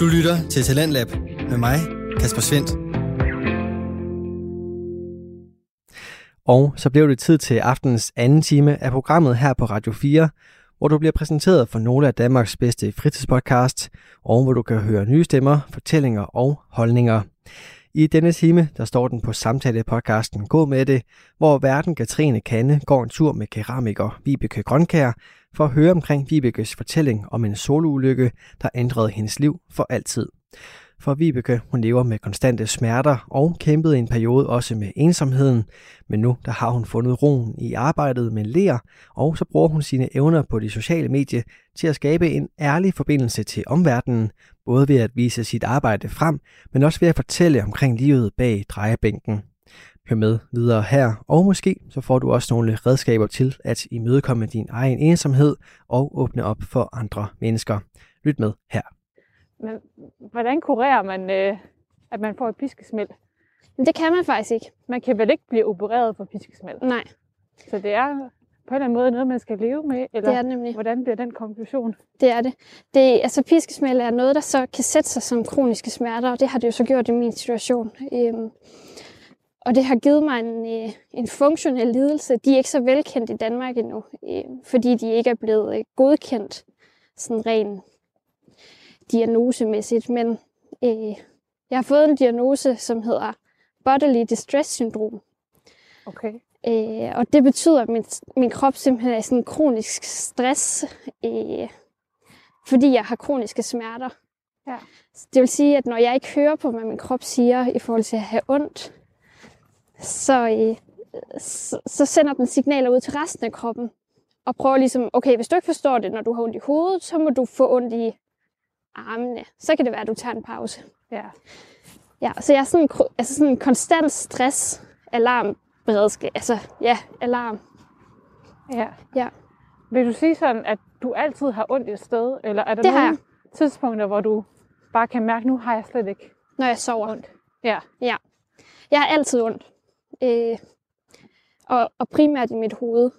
Du lytter til Talentlab med mig, Kasper Svendt. Og så blev det tid til aftenens anden time af programmet her på Radio 4, hvor du bliver præsenteret for nogle af Danmarks bedste fritidspodcasts, og hvor du kan høre nye stemmer, fortællinger og holdninger. I denne time, der står den på samtale-podcasten Gå med det, hvor verden Katrine Kanne går en tur med keramiker Vibeke Grønkær for at høre omkring Vibekes fortælling om en soloulykke, der ændrede hendes liv for altid. For Vibeke, hun lever med konstante smerter og kæmpede en periode også med ensomheden, men nu der har hun fundet roen i arbejdet med ler, og så bruger hun sine evner på de sociale medier til at skabe en ærlig forbindelse til omverdenen, både ved at vise sit arbejde frem, men også ved at fortælle omkring livet bag drejebænken. Hør med videre her, og måske så får du også nogle redskaber til at imødekomme din egen ensomhed og åbne op for andre mennesker. Lyt med her. Men hvordan kurerer man, øh, at man får et piskesmæld? Det kan man faktisk ikke. Man kan vel ikke blive opereret for piskesmæld? Nej, Så det er på en eller anden måde noget, man skal leve med? Eller det er det nemlig. hvordan bliver den konklusion? Det er det. det altså, piskesmæld er noget, der så kan sætte sig som kroniske smerter, og det har det jo så gjort i min situation. Øhm, og det har givet mig en, øh, en funktionel lidelse. De er ikke så velkendt i Danmark endnu, øh, fordi de ikke er blevet øh, godkendt sådan ren diagnosemæssigt. Men øh, jeg har fået en diagnose, som hedder Bodily Distress Syndrom. Okay. Øh, og det betyder, at min, min krop simpelthen er i sådan kronisk stress, øh, fordi jeg har kroniske smerter. Ja. Det vil sige, at når jeg ikke hører på, hvad min krop siger i forhold til at have ondt, så, øh, så, så sender den signaler ud til resten af kroppen. Og prøver ligesom, okay, hvis du ikke forstår det, når du har ondt i hovedet, så må du få ondt i armene. Så kan det være, at du tager en pause. Ja. Ja, så jeg er sådan, altså sådan en konstant stress, alarm, beredskab, altså ja, alarm. ja. Ja. Vil du sige sådan, at du altid har ondt et sted? Eller er der Det nogle tidspunkter, hvor du bare kan mærke, nu har jeg slet ikke Når jeg sover. ondt? Ja. Jeg har altid ondt. Øh, og, og primært i mit hoved.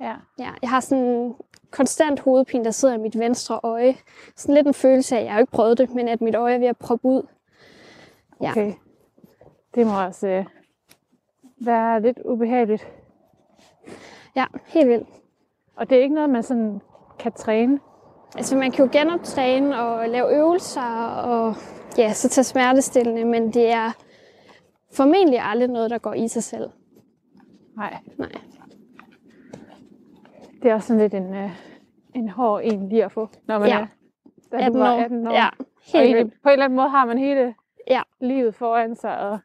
Ja. Ja, jeg har sådan en konstant hovedpine, der sidder i mit venstre øje. Sådan lidt en følelse af, jeg har ikke prøvet det, men at mit øje er ved at proppe ud. Ja. Okay. Det må også øh, være lidt ubehageligt. Ja, helt vildt. Og det er ikke noget, man sådan kan træne. Altså man kan jo genoptræne og lave øvelser og ja, så tage smertestillende, men det er formentlig aldrig noget, der går i sig selv. Nej. Nej. Det er også sådan lidt en, øh, en hård en lige at få, når man Ja. er da 18 du var år. 18 år. Ja, og helt egentlig, vildt. på en eller anden måde har man hele Ja. livet foran sig, og,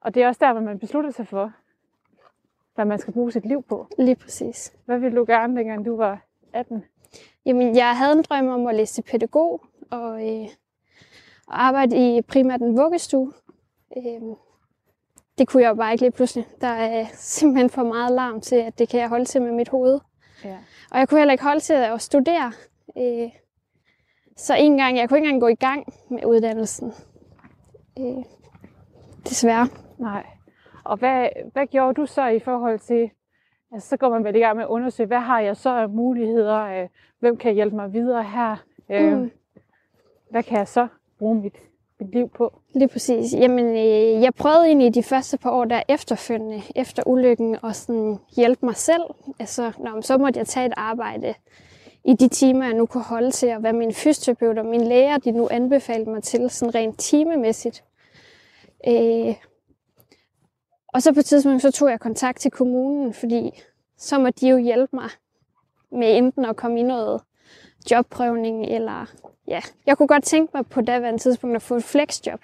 og det er også der, hvor man beslutter sig for, hvad man skal bruge sit liv på. Lige præcis. Hvad ville du gerne, dengang du var 18? Jamen, jeg havde en drøm om at læse pædagog og, øh, og arbejde i primært en vuggestue. Øh, det kunne jeg jo bare ikke lige pludselig. Der er simpelthen for meget larm til, at det kan jeg holde til med mit hoved. Ja. Og jeg kunne heller ikke holde til at studere. Øh, så en gang, jeg kunne ikke engang gå i gang med uddannelsen. Øh, desværre. Nej. Og hvad, hvad gjorde du så i forhold til, altså så går man vel i gang med at undersøge, hvad har jeg så af muligheder, øh, hvem kan hjælpe mig videre her, øh, Mm. hvad kan jeg så bruge mit, mit liv på? Lige præcis. Jamen, øh, jeg prøvede egentlig de første par år der efterfølgende, efter ulykken, at sådan hjælpe mig selv. Altså, nå, så måtte jeg tage et arbejde i de timer, jeg nu kunne holde til, og hvad min fysioterapeut og mine læger, de nu anbefalede mig til, sådan rent timemæssigt. Øh, og så på et tidspunkt, så tog jeg kontakt til kommunen, fordi så må de jo hjælpe mig med enten at komme i noget jobprøvning, eller ja, jeg kunne godt tænke mig på daværende tidspunkt at få et flexjob.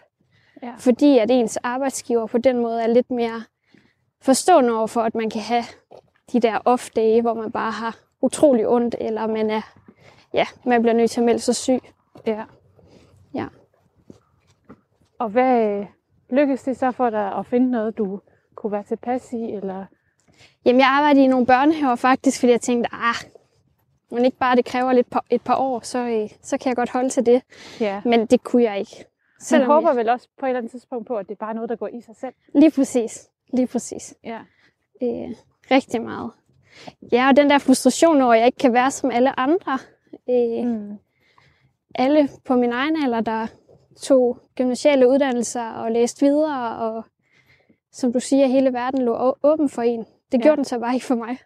Ja. Fordi at ens arbejdsgiver på den måde er lidt mere forstående over for, at man kan have de der off-dage, hvor man bare har utrolig ondt, eller man er, ja, man bliver nødt til at melde sig syg. Ja. Ja. Og hvad lykkedes det så for dig at finde noget, du kunne være tilpas i? Eller? Jamen, jeg arbejdede i nogle børnehaver faktisk, fordi jeg tænkte, ah, men ikke bare det kræver lidt par, et par år, så, øh, så kan jeg godt holde til det. Ja. Men det kunne jeg ikke. Man Selvom håber jeg, vel også på et eller andet tidspunkt på, at det er bare noget, der går i sig selv. Lige præcis. Lige præcis. Ja. Øh, rigtig meget. Ja, og den der frustration over, at jeg ikke kan være som alle andre. Øh, Mm. alle på min egen alder, der tog gymnasiale uddannelser og læste videre, og som du siger, hele verden lå åben for en. Det Ja. gjorde den så bare ikke for mig.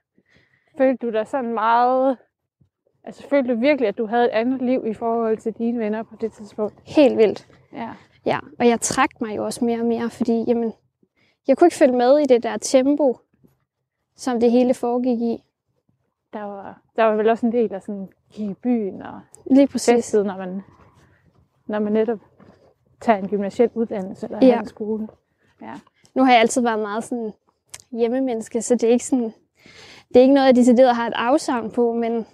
Følte du dig sådan meget... Altså følte du virkelig, at du havde et andet liv i forhold til dine venner på det tidspunkt? Helt vildt. Ja. Ja, og jeg trak mig jo også mere og mere, fordi jamen, jeg kunne ikke følge med i det der tempo, som det hele foregik i. Der var, der var vel også en del af sådan i byen og Lige præcis. festet, når man, når man netop tager en gymnasiel uddannelse eller Ja. en skole. Nu har jeg altid været meget sådan hjemmemenneske, så det er ikke sådan, det er ikke noget, jeg decideret har et afsavn på, men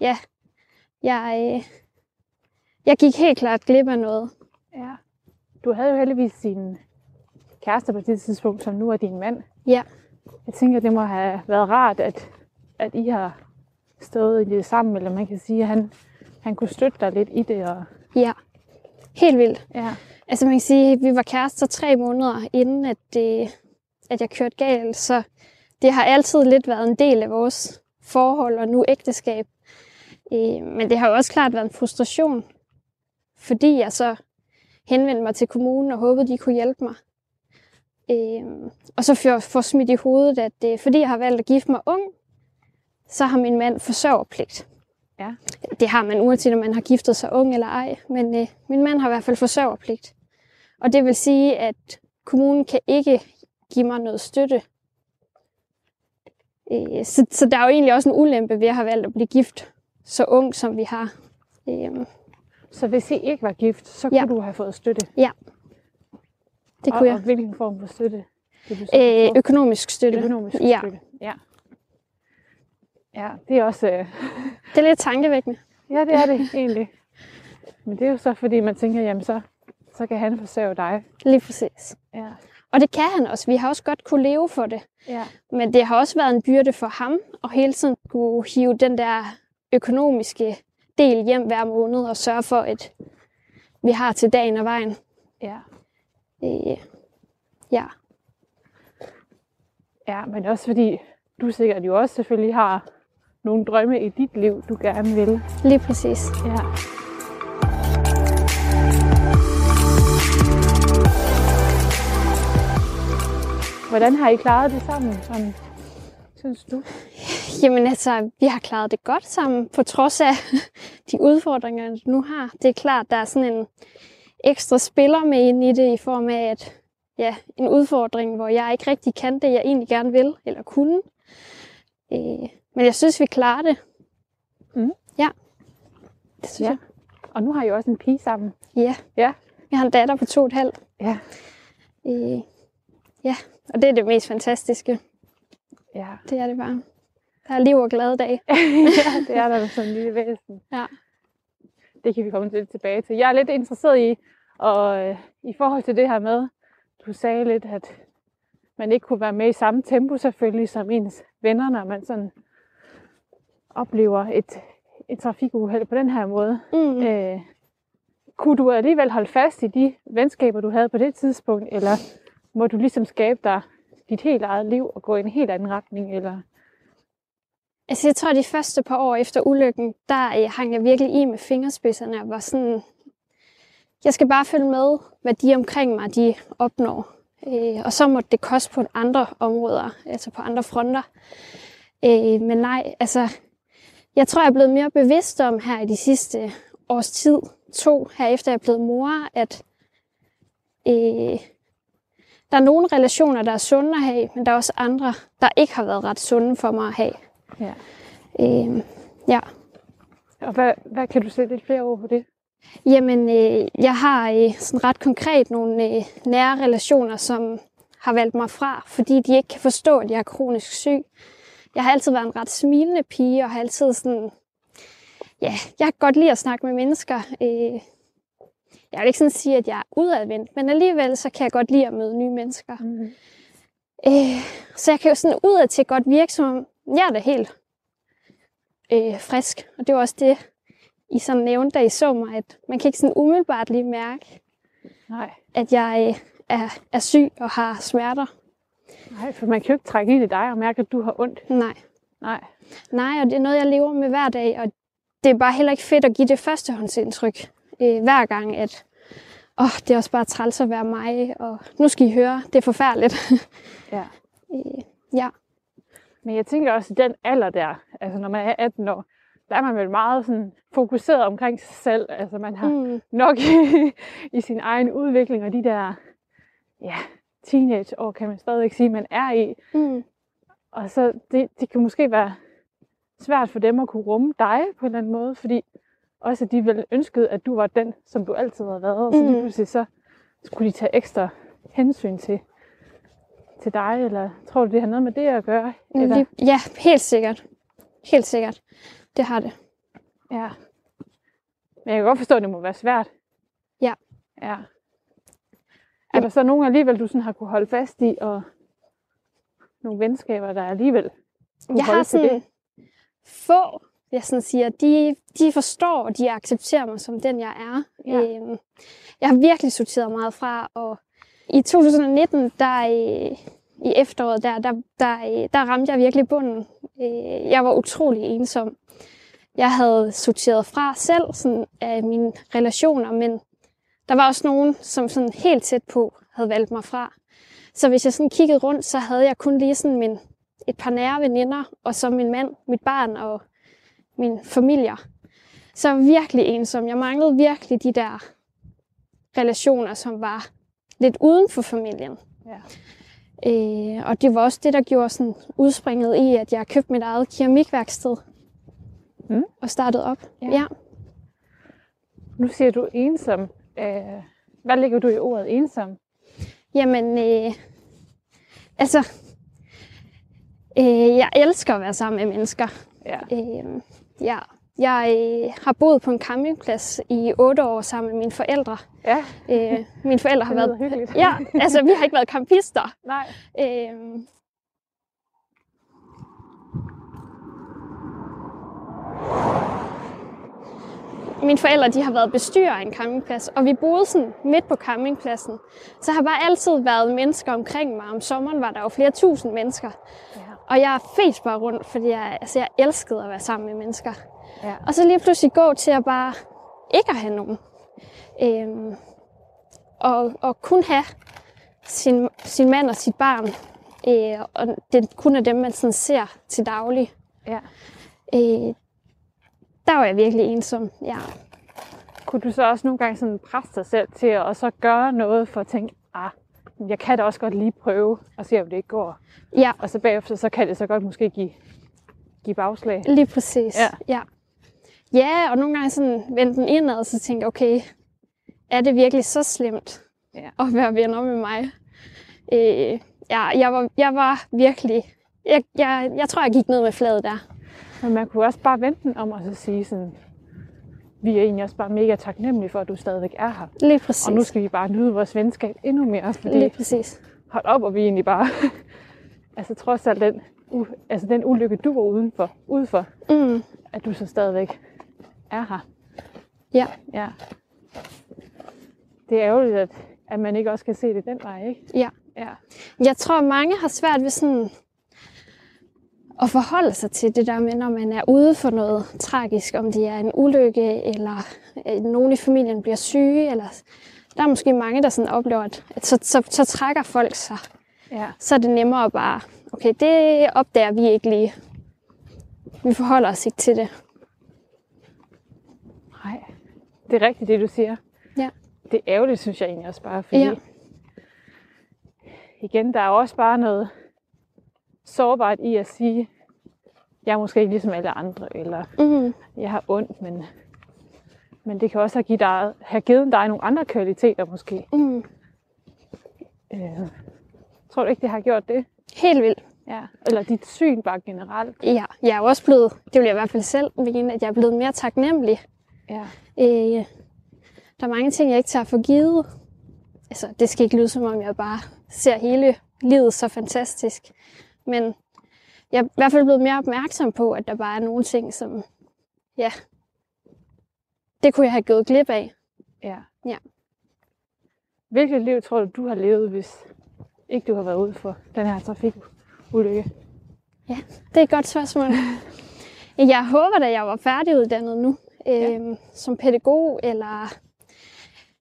ja, jeg, øh, jeg gik helt klart glip af noget. Ja. Du havde jo heldigvis sin kæreste på det tidspunkt, som nu er din mand. Ja. Jeg tænker, det må have været rart, at, at I har stået i det sammen, eller man kan sige, at han, han kunne støtte dig lidt i det. Og, Ja, helt vildt. ja. Altså man kan sige, at vi var kærester tre måneder inden, at, det, at jeg kørte galt, så det har altid lidt været en del af vores forhold og nu ægteskab. Øh, men det har jo også klart været en frustration, fordi jeg så henvendte mig til kommunen og håbede, de kunne hjælpe mig. Øh, og så får, smidt i hovedet, at øh, fordi jeg har valgt at gifte mig ung, så har min mand forsørgerpligt. Ja. Det har man uanset om man har giftet sig ung eller ej, men øh, min mand har i hvert fald forsørgerpligt. Og det vil sige, at kommunen kan ikke give mig noget støtte. Øh, så, så der er jo egentlig også en ulempe ved at have valgt at blive gift så ung, som vi har. Øh, Så hvis I ikke var gift, så Ja. kunne du have fået støtte. det og, kunne jeg. Og hvilken form for støtte? Øh, økonomisk støtte. Økonomisk Ja. støtte. Ja. Ja, det er også... Øh, Det er lidt tankevækkende. ja, det er det egentlig. Men det er jo så, fordi man tænker, jamen så, så kan han forsørge dig. Lige præcis. Ja. Og det kan han også. Vi har også godt kunne leve for det. Ja. Men det har også været en byrde for ham at hele tiden kunne hive den der økonomiske del hjem hver måned og sørge for, at vi har til dagen og vejen. Ja. Øh, ja, ja, men også fordi du sikkert jo også selvfølgelig har nogle drømme i dit liv, du gerne vil. lige præcis. Ja. Hvordan har I klaret det sammen, sådan, synes du? Jamen altså, vi har klaret det godt sammen, på trods af de udfordringer, vi nu har. Det er klart, der er sådan en ekstra spiller med ind i det, i form af at, ja, en udfordring, hvor jeg ikke rigtig kan det, jeg egentlig gerne vil, eller kunne. Øh, men jeg synes, vi klarer det. Mhm. Ja, det synes Ja. jeg. Og nu har I også en pige sammen. Ja. Ja. Jeg har en datter på to og et halvt. Ja. Øh, ja, og det er det mest fantastiske. Ja, Det er det bare. Der er liv og glade dage. ja det er der sådan en lille væsen. Ja. Det kan vi komme lidt tilbage til. Jeg er lidt interesseret i, og øh, i forhold til det her med, du sagde lidt, at man ikke kunne være med i samme tempo selvfølgelig som ens venner, når man sådan oplever et, et trafikuheld på den her måde. Mm. Øh, kunne du alligevel holde fast i de venskaber, du havde på det tidspunkt, eller må du ligesom skabe dig dit helt eget liv og gå i en helt anden retning? Eller? Altså, jeg tror, de første par år efter ulykken, der øh, hang jeg virkelig i med fingerspidserne og var sådan, jeg skal bare følge med, hvad de omkring mig, de opnår. Øh, og så måtte det koste på andre områder, altså på andre fronter. Øh, men nej, altså, jeg tror, jeg er blevet mere bevidst om her i de sidste års tid, to, her efter jeg er blevet mor, at øh, der er nogle relationer, der er sunde at have, men der er også andre, der ikke har været ret sunde for mig at have. Ja. Øh, ja. Og hvad, hvad kan du sætte lidt flere ord på det? Jamen, øh, jeg har øh, sådan ret konkret nogle øh, nære relationer, som har valgt mig fra, fordi de ikke kan forstå, at jeg er kronisk syg. Jeg har altid været en ret smilende pige, og har altid sådan... Ja, jeg kan godt lide at snakke med mennesker. Øh, jeg vil ikke sådan sige, at jeg er udadvendt, men alligevel så kan jeg godt lide at møde nye mennesker. Mm. Øh, så jeg kan jo sådan udad til godt virke som, om, jeg er da helt øh, frisk. Og det var også det, I sådan nævnte, da I så mig, at man kan ikke sådan umiddelbart lige mærke, Nej. at jeg øh, er, er syg og har smerter. Nej, for man kan jo ikke trække ind i dig og mærke, at du har ondt. Nej. Nej. Nej, og det er noget, jeg lever med hver dag, og det er bare heller ikke fedt at give det førstehåndsindtryk øh, hver gang, at åh, det er også bare træls at være mig, og nu skal I høre, det er forfærdeligt. Ja. Øh, ja. Men jeg tænker også, at den alder der, altså når man er 18 år, der er man vel meget sådan fokuseret omkring sig selv. Altså man har Mm, nok i, i sin egen udvikling, og de der ja, teenageår, kan man stadigvæk sige, man er i. mm, Og så det, det kan måske være svært for dem at kunne rumme dig på en eller anden måde, fordi også at de vel ønskede, at du var den, som du altid har været, og så lige Mm. pludselig så skulle de tage ekstra hensyn til, til dig, eller tror du, det har noget med det at gøre? Eller, ja, helt sikkert. Helt sikkert. Det har det. ja. Men jeg kan godt forstå, at det må være svært. Ja. Ja. Er der så nogen alligevel, du sådan har kunne holde fast i, og nogle venskaber, der alligevel kunne Jeg holde har til det? sådan få, jeg sådan siger, de, de forstår, og de accepterer mig som den, jeg er. Ja. Øhm, jeg har virkelig sorteret meget fra, og i 2019, der øh, i efteråret, der, der, der, øh, der ramte jeg virkelig bunden. Øh, jeg var utrolig ensom. Jeg havde sorteret fra selv sådan, af mine relationer, men der var også nogen, som sådan helt tæt på havde valgt mig fra. Så hvis jeg sådan kiggede rundt, så havde jeg kun lige sådan min, et par nære veninder, og så min mand, mit barn og min familie. Så jeg var virkelig ensom. Jeg manglede virkelig de der relationer, som var lidt uden for familien. Ja. Øh, og det var også det, der gjorde sådan udspringet i, at jeg købte mit eget keramikværksted. Mm. Og startede op. Ja. ja. Nu siger du ensom. Øh, hvad lægger du i ordet ensom? Jamen, øh, altså, øh, jeg elsker at være sammen med mennesker. Ja. Øh, ja. Jeg har boet på en campingplads i otte år sammen med mine forældre. Ja, Øh, mine forældre har været... hyggeligt. Ja, altså vi har ikke været campister. Nej. Øh, mine forældre de har været bestyrer af en campingplads, og vi boede sådan midt på campingpladsen. Så har bare altid været mennesker omkring mig. Om sommeren var der jo flere tusind mennesker. Ja. Og jeg fes bare rundt, fordi jeg, altså, jeg elskede at være sammen med mennesker. Ja. Og så lige pludselig gå til at bare ikke at have nogen. Øhm, og, og kun have sin, sin mand og sit barn. Øh, og det kun er dem, man sådan ser til daglig. ja. Øh, der var jeg virkelig ensom. Ja. Kunne du så også nogle gange sådan presse dig selv til at og så gøre noget for at tænke, ah, jeg kan da også godt lige prøve og se, om det ikke går. ja, Og så bagefter, så kan det så godt måske give, give bagslag. lige præcis. Ja. ja. Ja, og nogle gange sådan vendte den indad, og så tænkte jeg, okay, er det virkelig så slemt Ja. at være venner med mig? Øh, ja, jeg var, jeg var virkelig... Jeg, jeg, jeg tror, jeg gik ned med fladet der. Men man kunne også bare vente den om og så sige sådan, vi er egentlig også bare mega taknemmelige for, at du stadigvæk er her. Lige præcis. Og nu skal vi bare nyde vores venskab endnu mere, fordi Lige præcis. hold op, og vi egentlig bare, altså trods alt den, u, altså den ulykke, du var udenfor, udenfor, Mm, at du så stadigvæk er her. ja. Ja. Det er ærgerligt, at, at man ikke også kan se det den vej, ikke? Ja. Ja. Jeg tror, mange har svært ved sådan at forholde sig til det der med, når man er ude for noget tragisk, om det er en ulykke, eller øh, nogen i familien bliver syge, eller der er måske mange, der sådan oplever, at at så, så, så trækker folk sig. Ja. Så er det nemmere at bare, okay, det opdager vi ikke lige. Vi forholder os ikke til det. Nej, det er rigtigt, det du siger. Ja. Det er ærgerligt, synes jeg egentlig også bare, fordi Ja. igen, der er også bare noget sårbart i at sige, jeg er måske ikke ligesom alle andre, eller Mm, jeg har ondt, men, men det kan også have givet, dig, have givet dig nogle andre kvaliteter måske. mm, Øh, tror du ikke, det har gjort det? helt vildt. Ja. Eller dit syn bare generelt? Ja, jeg er jo også blevet, det vil jeg i hvert fald selv mene, at jeg er blevet mere taknemmelig Ja. Øh, der er mange ting, jeg ikke tager for givet. Altså, det skal ikke lyde som om, jeg bare ser hele livet så fantastisk. Men jeg er i hvert fald blevet mere opmærksom på, at der bare er nogle ting, som, ja, det kunne jeg have gået glip af. ja. Ja. Hvilket liv tror du, du har levet, hvis ikke du har været ude for den her trafikulykke? Det er et godt spørgsmål. Jeg håber, at jeg var færdiguddannet nu, øh, som pædagog, eller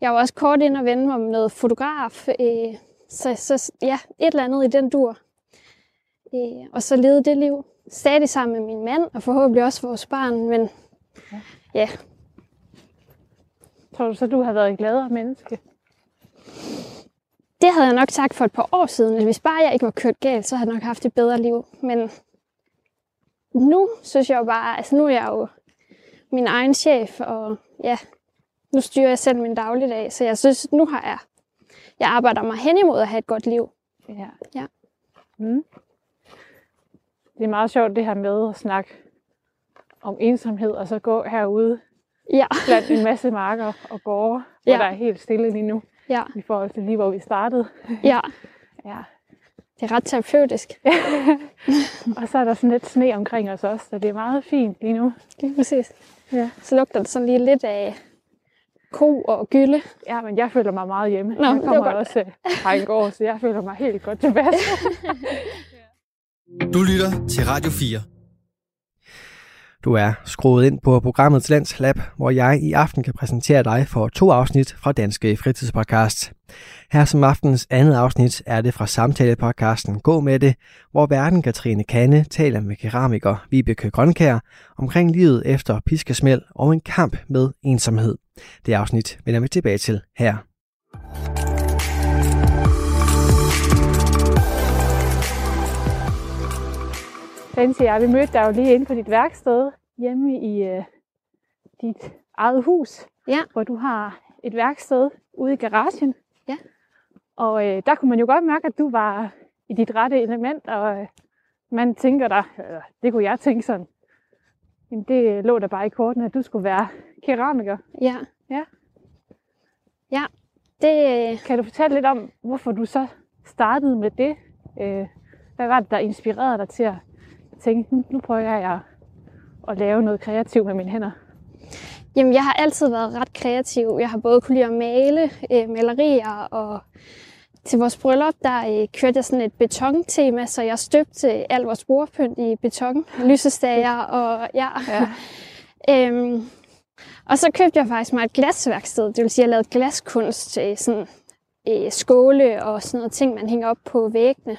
Jeg var også kort ind og vende mig med noget fotograf. Øh, så, så ja, et eller andet i den dur. Øh, og så levede det liv. Stadig sammen med min mand, og forhåbentlig også vores barn. Men ja, ja Tror du så, du har været et gladere menneske? Det havde jeg nok sagt for et par år siden. Hvis bare jeg ikke var kørt galt, så havde jeg nok haft et bedre liv. Men nu synes jeg jo bare, altså nu er jeg jo min egen chef, og ja, nu styrer jeg selv min dagligdag. Så jeg synes, nu har jeg, jeg arbejder mig hen imod at have et godt liv. Ja. Ja. Mm. Det er meget sjovt det her med at snakke om ensomhed, og så gå herude Ja. blandt en masse marker og gårde, hvor Ja. der er helt stille lige nu, Ja, i forhold til lige hvor vi startede. ja. Ja. Det er ret terapeutisk. Og så er der sådan lidt sne omkring os også, så det er meget fint lige nu. Det er præcis. Ja. Så lugter det sådan lige lidt af ko og gylde. Ja, men jeg føler mig meget hjemme. Nå, jeg det kommer godt. også øh, fra en gård, så jeg føler mig helt godt tilpas. Du lytter til Radio 4. Du er skruet ind på programmet Talents Lab, hvor jeg i aften kan præsentere dig for to afsnit fra Danske Fritidspodcast. Her som aftens andet afsnit er det fra samtalepodcasten Gå med det, hvor verden Katrine Kanne taler med keramiker Vibeke Grønkær omkring livet efter piskesmæld og en kamp med ensomhed. Det afsnit vender vi tilbage til her. Fancy, jeg, vi mødte dig jo lige inde på dit værksted, hjemme i øh, dit eget hus, Ja. hvor du har et værksted ude i garagen. Ja. Og øh, der kunne man jo godt mærke, at du var i dit rette element, og øh, man tænker dig, øh, det kunne jeg tænke sådan, jamen det lå der bare i kortene, at du skulle være keramiker. Ja. Ja. Ja. Det, øh, Kan du fortælle lidt om, hvorfor du så startede med det? Øh, hvad var det, der inspirerede dig til at tænke, nu, prøver jeg at, at lave noget kreativt med mine hænder? Jamen, jeg har altid været ret kreativ. Jeg har både kunne lide at male øh, malerier, og til vores bryllup, der øh, kørte jeg sådan et betontema, så jeg støbte al vores bordpynt i beton, lysestager og ja. Ja. øhm, og så købte jeg faktisk mig et glasværksted, det vil sige, at jeg lavede glaskunst, øh, sådan øh, skåle og sådan noget ting, man hænger op på væggene.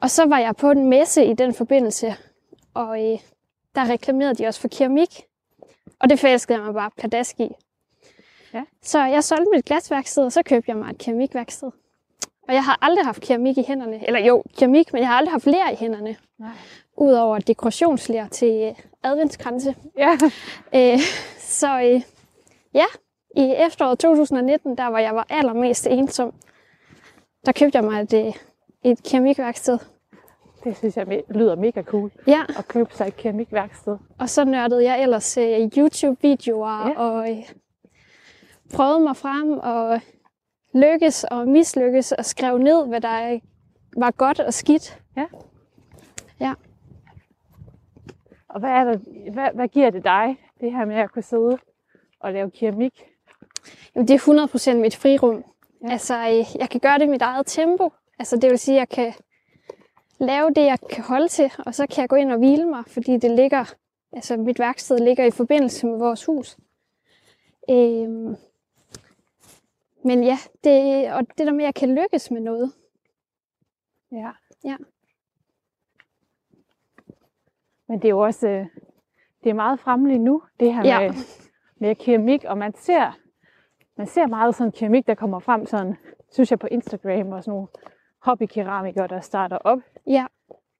Og så var jeg på en messe i den forbindelse, og øh, der reklamerede de også for keramik. Og det forelskede jeg mig bare pladask i. Ja. Så jeg solgte mit glasværksted, og så købte jeg mig et keramikværksted. Og jeg har aldrig haft keramik i hænderne. Eller jo, keramik, men jeg har aldrig haft ler i hænderne. Nej. Udover dekorationsler til øh, adventskranse. Ja. Øh, så øh, ja, i efteråret 2019, der hvor jeg var allermest ensom, der købte jeg mig et, øh, et keramikværksted. Det synes jeg lyder mega cool, Ja, at købe sig et keramikværksted. og så nørdede jeg ellers øh, YouTube-videoer Ja. og øh, prøvede mig frem og lykkes og mislykkes og skrev ned, hvad der øh, var godt og skidt. Og hvad, er der, hvad, hvad giver det dig, det her med at kunne sidde og lave keramik? Jamen, det er 100% mit frirum. Ja. Ja. Altså, øh, jeg kan gøre det i mit eget tempo. Altså, det vil sige, at jeg kan lave det, jeg kan holde til, og så kan jeg gå ind og hvile mig, fordi det ligger, altså mit værksted ligger i forbindelse med vores hus. Øhm, men ja, det, og det der med, at jeg kan lykkes med noget. Ja. Ja. Men det er jo også øh, det er meget fremmeligt nu, det her Ja. med, med keramik, og man ser, man ser meget sådan keramik, der kommer frem sådan, synes jeg på Instagram og sådan nogle hobbykeramikere, der starter op. Ja,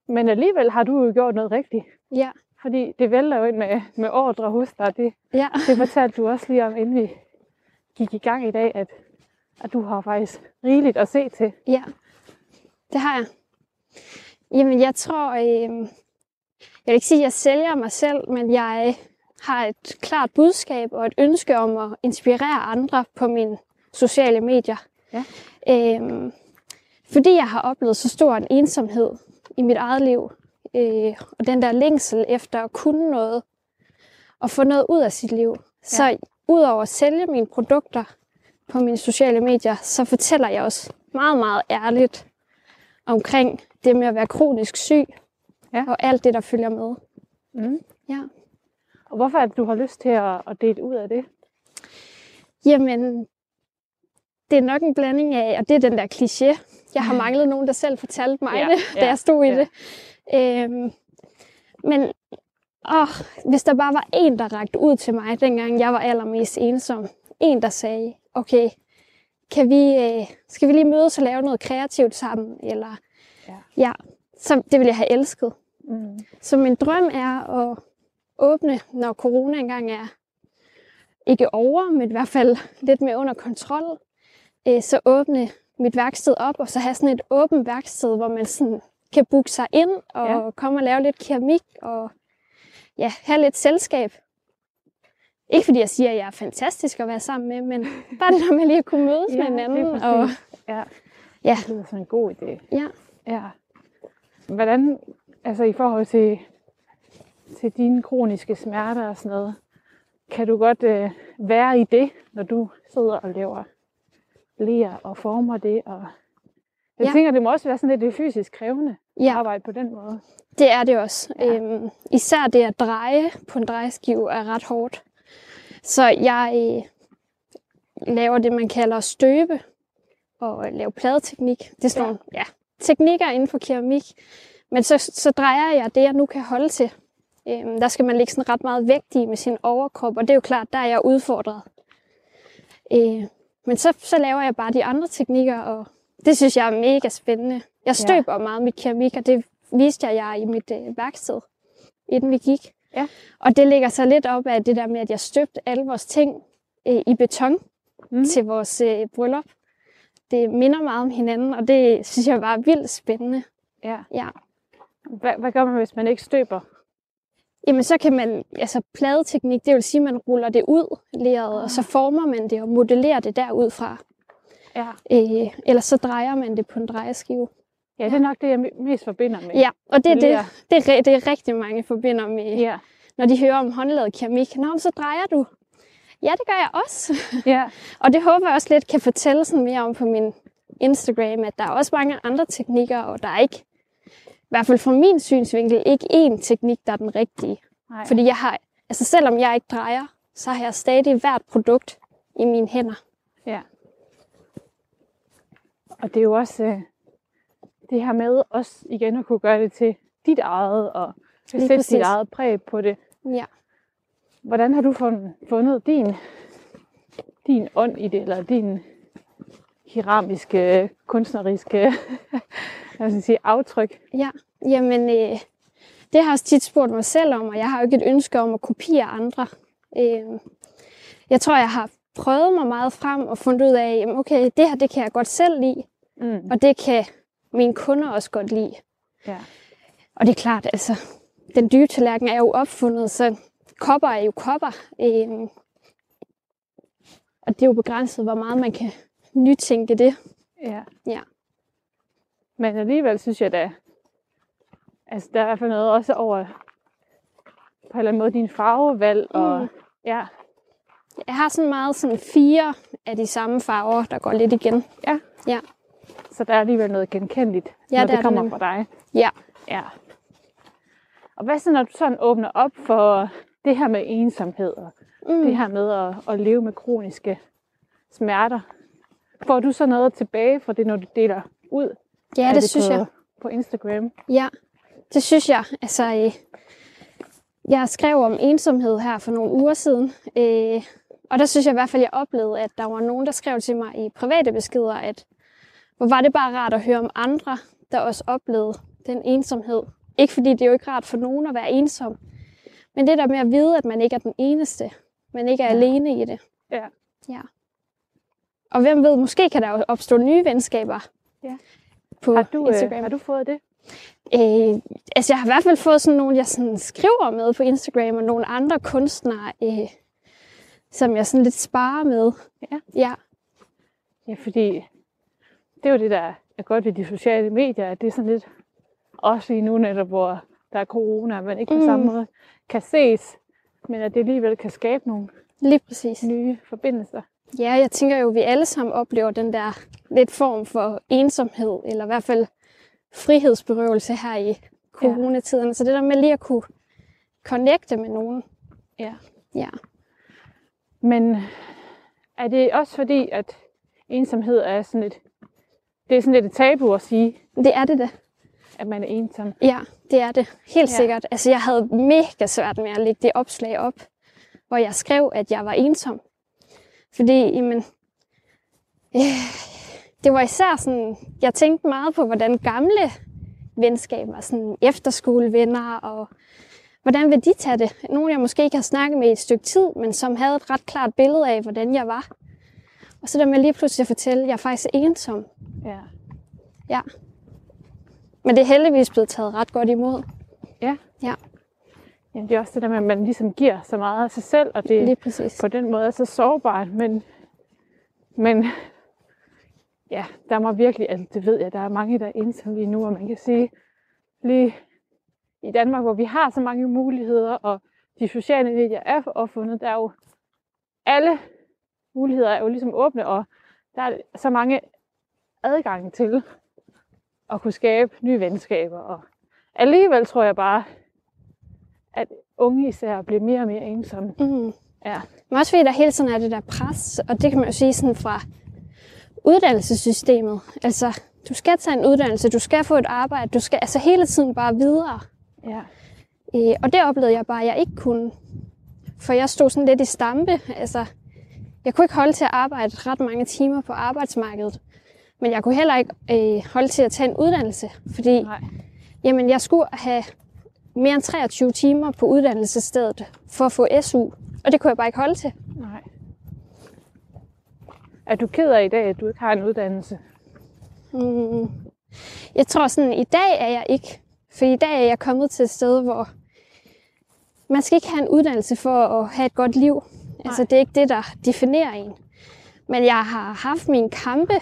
Men alligevel har du jo gjort noget rigtigt, ja, fordi det vælter jo ind med, med ordre hos dig. Det, ja. det fortalte du også lige om, inden vi gik i gang i dag, at, at du har faktisk rigeligt at se til. Ja, det har jeg. Jamen, jeg tror, øh, jeg vil ikke sige, at jeg sælger mig selv, men jeg har et klart budskab og et ønske om at inspirere andre på mine sociale medier. Ja. Øh, fordi jeg har oplevet så stor en ensomhed i mit eget liv, øh, og den der længsel efter at kunne noget og få noget ud af sit liv. Så Ja. udover at sælge mine produkter på mine sociale medier, så fortæller jeg også meget, meget ærligt omkring det med at være kronisk syg Ja. og alt det, der følger med. Mm. Ja. Og hvorfor er det, du har lyst til at, at dele ud af det? Jamen, det er nok en blanding af, og det er den der kliché. Jeg har manglet nogen, der selv fortalte mig Ja, det, da ja, jeg stod i ja. det. Øhm, men åh, hvis der bare var en, der rakte ud til mig, dengang jeg var allermest ensom. En, der sagde, okay, kan vi, øh, skal vi lige mødes og lave noget kreativt sammen? Eller, Ja. ja så det ville jeg have elsket. Mm. Så min drøm er at åbne, når corona engang er ikke over, men i hvert fald lidt mere under kontrol. Øh, så åbne mit værksted op, og så have sådan et åbent værksted, hvor man sådan kan booke sig ind og Ja. ja. komme og lave lidt keramik og ja, have lidt selskab. Ikke fordi jeg siger, at jeg er fantastisk at være sammen med, men bare det der med lige at kunne mødes med hinanden. Og, ja. ja, Det lyder som en god idé. ja. Ja. Hvordan, altså i forhold til, til dine kroniske smerter og sådan noget, kan du godt øh, være i det, når du sidder og laver ler og former det? Og jeg Ja. tænker, det må også være sådan lidt fysisk krævende at ja, arbejde på den måde. det er det også. Ja. Øhm, især det at dreje på en drejeskive er ret hårdt. Så jeg øh, laver det, man kalder støbe og øh, lave pladeteknik. Det er sådan Ja. nogle ja, teknikker inden for keramik. Men så, så drejer jeg det, jeg nu kan holde til. Øhm, der skal man lægge sådan ret meget vægt i med sin overkrop, og det er jo klart, der er jeg udfordret. Øh, men så, så laver jeg bare de andre teknikker, og det synes jeg er mega spændende. Jeg støber ja. meget mit keramik, og det viste jeg jer i mit øh, værksted, inden vi gik. Ja. Og det ligger så lidt op af det der med, at jeg støbte alle vores ting øh, i beton Mm. til vores øh, bryllup. Det minder meget om hinanden, og det synes jeg var vildt spændende. Ja. Ja. Hvad, hvad gør man, hvis man ikke støber? Jamen så kan man, altså pladeteknik, det vil sige, at man ruller det ud, leret, og så former man det og modellerer det derudfra. Ja. Øh, eller så drejer man det på en drejeskive. ja, det er nok det, jeg me- mest forbinder med. Ja, og det er det, det, er, det er rigtig mange forbinder med, Ja. når de hører om håndlavet keramik. Nå, så drejer du. Ja, det gør jeg også. ja. Og det håber jeg også lidt kan fortælle sådan mere om på min Instagram, at der er også mange andre teknikker, og der er ikke, i hvert fald fra min synsvinkel, ikke én teknik, der er den rigtige. Nej. Fordi jeg har, altså selvom jeg ikke drejer, så har jeg stadig hvert produkt i mine hænder. Ja. Og det er jo også øh, det her med også igen at kunne gøre det til dit eget, og sætte dit eget præg på det. Ja. Hvordan har du fundet, fundet din, din ånd i det, eller din keramiske, kunstneriske hvad skal jeg sige, aftryk? Ja, jamen øh, det har jeg også tit spurgt mig selv om, og jeg har jo ikke et ønske om at kopiere andre. Øh, jeg tror, jeg har prøvet mig meget frem og fundet ud af, jamen, okay, det her det kan jeg godt selv lide, Mm. og det kan mine kunder også godt lide. Ja. Og det er klart, altså, den dybe tallerken er jo opfundet, så kopper er jo kopper. Øh, og det er jo begrænset, hvor meget man kan nytænke det. Ja. Ja. Men alligevel synes jeg da, altså der er i hvert fald noget også over på en eller anden måde din farvevalg, og Mm. ja, Jeg har sådan meget sådan fire af de samme farver, der går lidt igen. så der er alligevel noget genkendeligt, Ja, når det det, er kommer fra dig. Ja. Ja. Og hvad så, når du sådan åbner op for det her med ensomhed, og Mm. det her med at, at leve med kroniske smerter? Får du så noget tilbage fra det, når du deler ud Ja, af det, synes på, jeg. på Instagram? Ja, det synes jeg. Altså, øh, jeg skrev om ensomhed her for nogle uger siden, øh, og der synes jeg i hvert fald, jeg oplevede, at der var nogen, der skrev til mig i private beskeder, at hvor var det bare rart at høre om andre, der også oplevede den ensomhed. Ikke fordi det er jo ikke rart for nogen at være ensom, men det der med at vide, at man ikke er den eneste, man ikke er ja. alene i det. Ja. ja. Og hvem ved, måske kan der jo opstå nye venskaber Ja. På Har du, øh, Instagram. har du fået det? Øh, altså, jeg har i hvert fald fået sådan nogle, jeg sådan skriver med på Instagram, og nogle andre kunstnere, øh, som jeg sådan lidt sparer med. Ja. Ja, Ja, fordi det er jo det, der er godt ved de sociale medier, at det er sådan lidt, også lige nu netop, hvor der er corona, at man ikke på Mm. samme måde kan ses, men at det alligevel kan skabe nogle lige præcis. nye forbindelser. Ja, jeg tænker jo, at vi alle sammen oplever den der lidt form for ensomhed, eller i hvert fald frihedsberøvelse her i coronatiden. Ja. Så det der med lige at kunne connecte med nogen. Ja. Ja. Men Er det også fordi, at ensomhed er sådan et, det er sådan lidt et tabu at sige, Det er det da. at man er ensom? Ja, det er det. Helt Ja. sikkert. Altså, jeg havde mega svært med at lægge det opslag op, hvor jeg skrev, at jeg var ensom. Fordi, jamen, øh, det var især sådan, jeg tænkte meget på, hvordan gamle venskaber, sådan efterskolevenner, og hvordan vil de tage det? Nogle, jeg måske ikke har snakket med i et stykke tid, men som havde et ret klart billede af, hvordan jeg var. Og så der med lige pludselig at fortælle, at jeg er faktisk ensom. Ja. Ja. Men det er heldigvis blevet taget ret godt imod. Ja. Ja. Jamen, det er også det der med, at man ligesom giver så meget af sig selv, og det Lige præcis. på den måde er så sårbart, men, men ja, der må virkelig, altså det ved jeg, der er mange, der er ensomme lige nu, og man kan sige, lige i Danmark, hvor vi har så mange muligheder, og de sociale medier er opfundet, der er jo alle muligheder er jo ligesom åbne, og der er så mange adgange til at kunne skabe nye venskaber, og alligevel tror jeg bare, at unge især bliver mere og mere ensomme. Mm. Ja. Men også fordi der hele tiden er det der pres, og det kan man jo sige sådan fra uddannelsessystemet. Altså, du skal tage en uddannelse, du skal få et arbejde, du skal altså hele tiden bare videre. Ja. Øh, og det oplevede jeg bare, at jeg ikke kunne. For jeg stod sådan lidt i stampe. Altså, jeg kunne ikke holde til at arbejde ret mange timer på arbejdsmarkedet. Men jeg kunne heller ikke øh, holde til at tage en uddannelse, fordi Nej. jamen, jeg skulle have mere end 23 timer på uddannelsesstedet for at få SU. Og det kunne jeg bare ikke holde til. Nej. Er du ked af i dag, at du ikke har en uddannelse? Mm. Jeg tror sådan, i dag er jeg ikke. For i dag er jeg kommet til et sted, hvor man skal ikke have en uddannelse for at have et godt liv. Altså, det er ikke det, der definerer en. Men jeg har haft mine kampe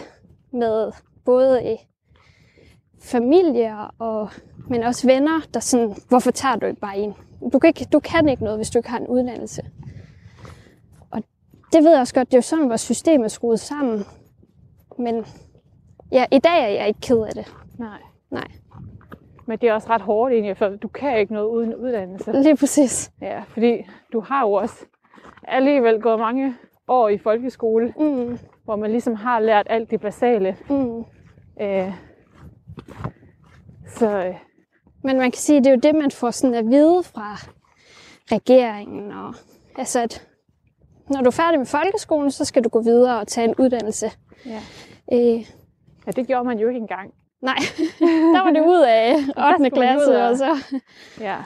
med både familie og men også venner, der sådan, hvorfor tager du ikke bare en? Du kan, ikke, du kan ikke noget, hvis du ikke har en uddannelse. Og det ved jeg også godt, det er jo sådan, vores system er skruet sammen. Men ja, i dag er jeg ikke ked af det. Nej. Nej, Men det er også ret hårdt egentlig, for du kan ikke noget uden uddannelse. lige præcis. Ja, fordi du har jo også alligevel gået mange år i folkeskole, Mm, hvor man ligesom har lært alt det basale. mm. Øh, så øh, Men man kan sige, at det er jo det, man får sådan at vide fra regeringen. Og, altså, at når du er færdig med folkeskolen, så skal du gå videre og tage en uddannelse. ja. Øh, ja, det gjorde man jo ikke engang. nej, der var det ud af 8. skulle man ud klasse. af- Og så. Ja.